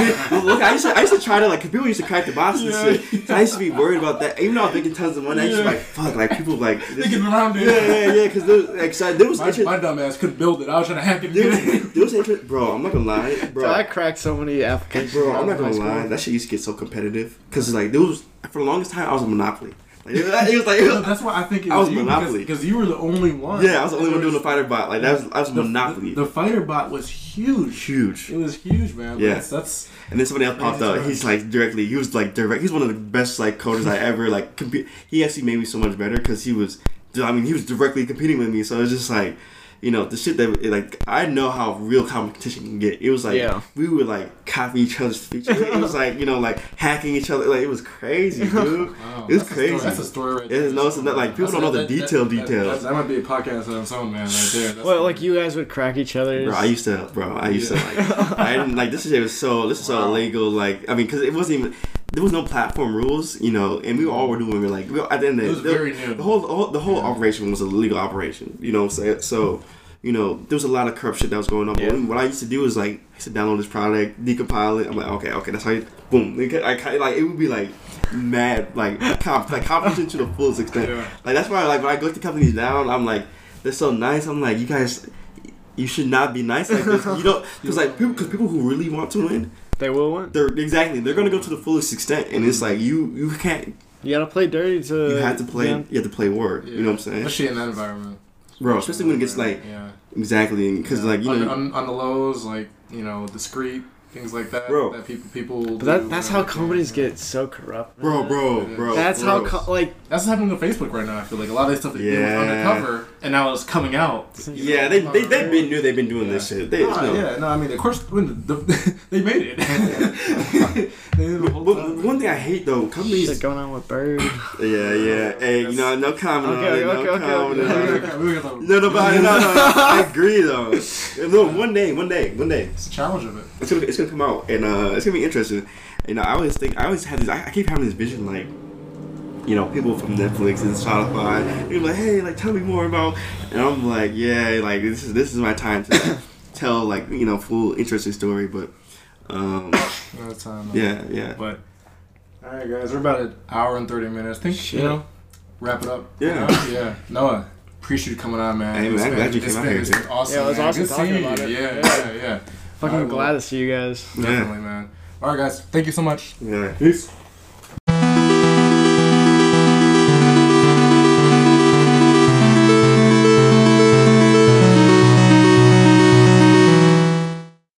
I used to, I used to try to like people used to crack the bots and Yeah. shit. So I used to be worried about that. Even though I was making tons of money, I used to be like, fuck, like people like, this, Thinking around yeah, it. yeah, yeah, because there was, like, so there was My, interest, my dumb ass couldn't build it. I was trying to hack it. there was, there was interest, bro. I'm not gonna lie, bro. So I cracked so many applications. Bro, I I'm not gonna lie. That shit used to get so competitive because like there was for the longest time I was a monopoly. Like it was, it was like it was- That's why I think it I was, was you Monopoly. because you were the only one. yeah, I was the only one doing the There fighter bot. Like that was I was the, monopoly. The, the fighter bot was huge. Huge. It was huge, man. Yeah. That's, that's And then somebody else popped up. He's like directly. He was like direct. He's one of the best like coders I ever like. Compete. He actually made me so much better because he was. I mean, he was directly competing with me. So it's just like, you know, the shit that like I know how real competition can get. It was like Yeah. we would like copy each other's features. it was like you know like hacking each other. Like it was crazy, dude. wow, It was that's a crazy. story- that's a story right It there. is- no, it's not, like, people don't know the detail that, details. That, that might be a podcast on its own, man. Right there. That's Well, like you guys would crack each other. Bro, I used to, bro. I used to like. I didn't like this. Shit was so. This is so Wow. illegal. Like, I mean, because it wasn't even. There was no platform rules, you know, and we all were doing. We were like, we, at the end It of was the, very new. the whole, the whole, the whole operation was a legal operation. You know what I'm saying? So, you know, there was a lot of corrupt shit that was going on. But what I used to do is like, I used to download this product, decompile it. I'm like, okay, okay, that's how you. Boom. Like, I like it would be like mad, like comp, like competition to the fullest extent. Yeah. Like that's why, like when I go to companies down, I'm like, they're so nice. I'm like, you guys, you should not be nice like this. You don't, because like people, because people who really want to win, They will win. they're exactly they're gonna go to the fullest extent, and it's like you, you can't. You gotta play dirty to. you have to play. yeah. You have to play word. You know what I'm saying, Especially in that environment. bro? Especially when it gets like yeah. exactly because like you on, know, on, on the lows, like you know, discreet things like that. Bro. that people people. But do, that, that's how whatever. companies get so corrupt. bro, man. bro, bro. That's bro. how co- like That's what's happening on Facebook right now. I feel like a lot of this stuff that yeah. Yeah. was undercover, and now it's coming out. Yeah, they they they've been knew they've been doing this shit. They, Ah, no. Yeah, no, I mean, of course, when the, the, they made it. they did But one thing I hate though, companies. shit going on with Bird. Yeah, yeah. Hey, you know, no comment on Okay, it. okay, no okay, comment okay. on it. Okay, we got the- No, no, but no, no, no. I agree though. No, one day, one day, one day, It's a challenge of it. it's gonna it's gonna come out and uh, it's gonna be interesting. You know, I always think I always have this. I, I keep having this vision like. You know, people from Netflix and Spotify, they're like, "Hey, like, tell me more about," and I'm like, "Yeah, like, this is this is my time to tell, like, you know, full interesting story." But, um, No time. yeah, yeah, But all right, guys, we're about an hour and thirty minutes. Think Shit. you know, wrap it up. Yeah. You know? yeah. Noah, appreciate you coming on, man. Hey, man, I'm glad you it's came out here, It's too. been awesome. Yeah, it was man. awesome Good talking seeing about you. it. Yeah, Yeah. yeah, yeah. Fucking Alright, well, glad to see you guys. Yeah. Definitely, man. All right, guys. Thank you so much. yeah. Peace.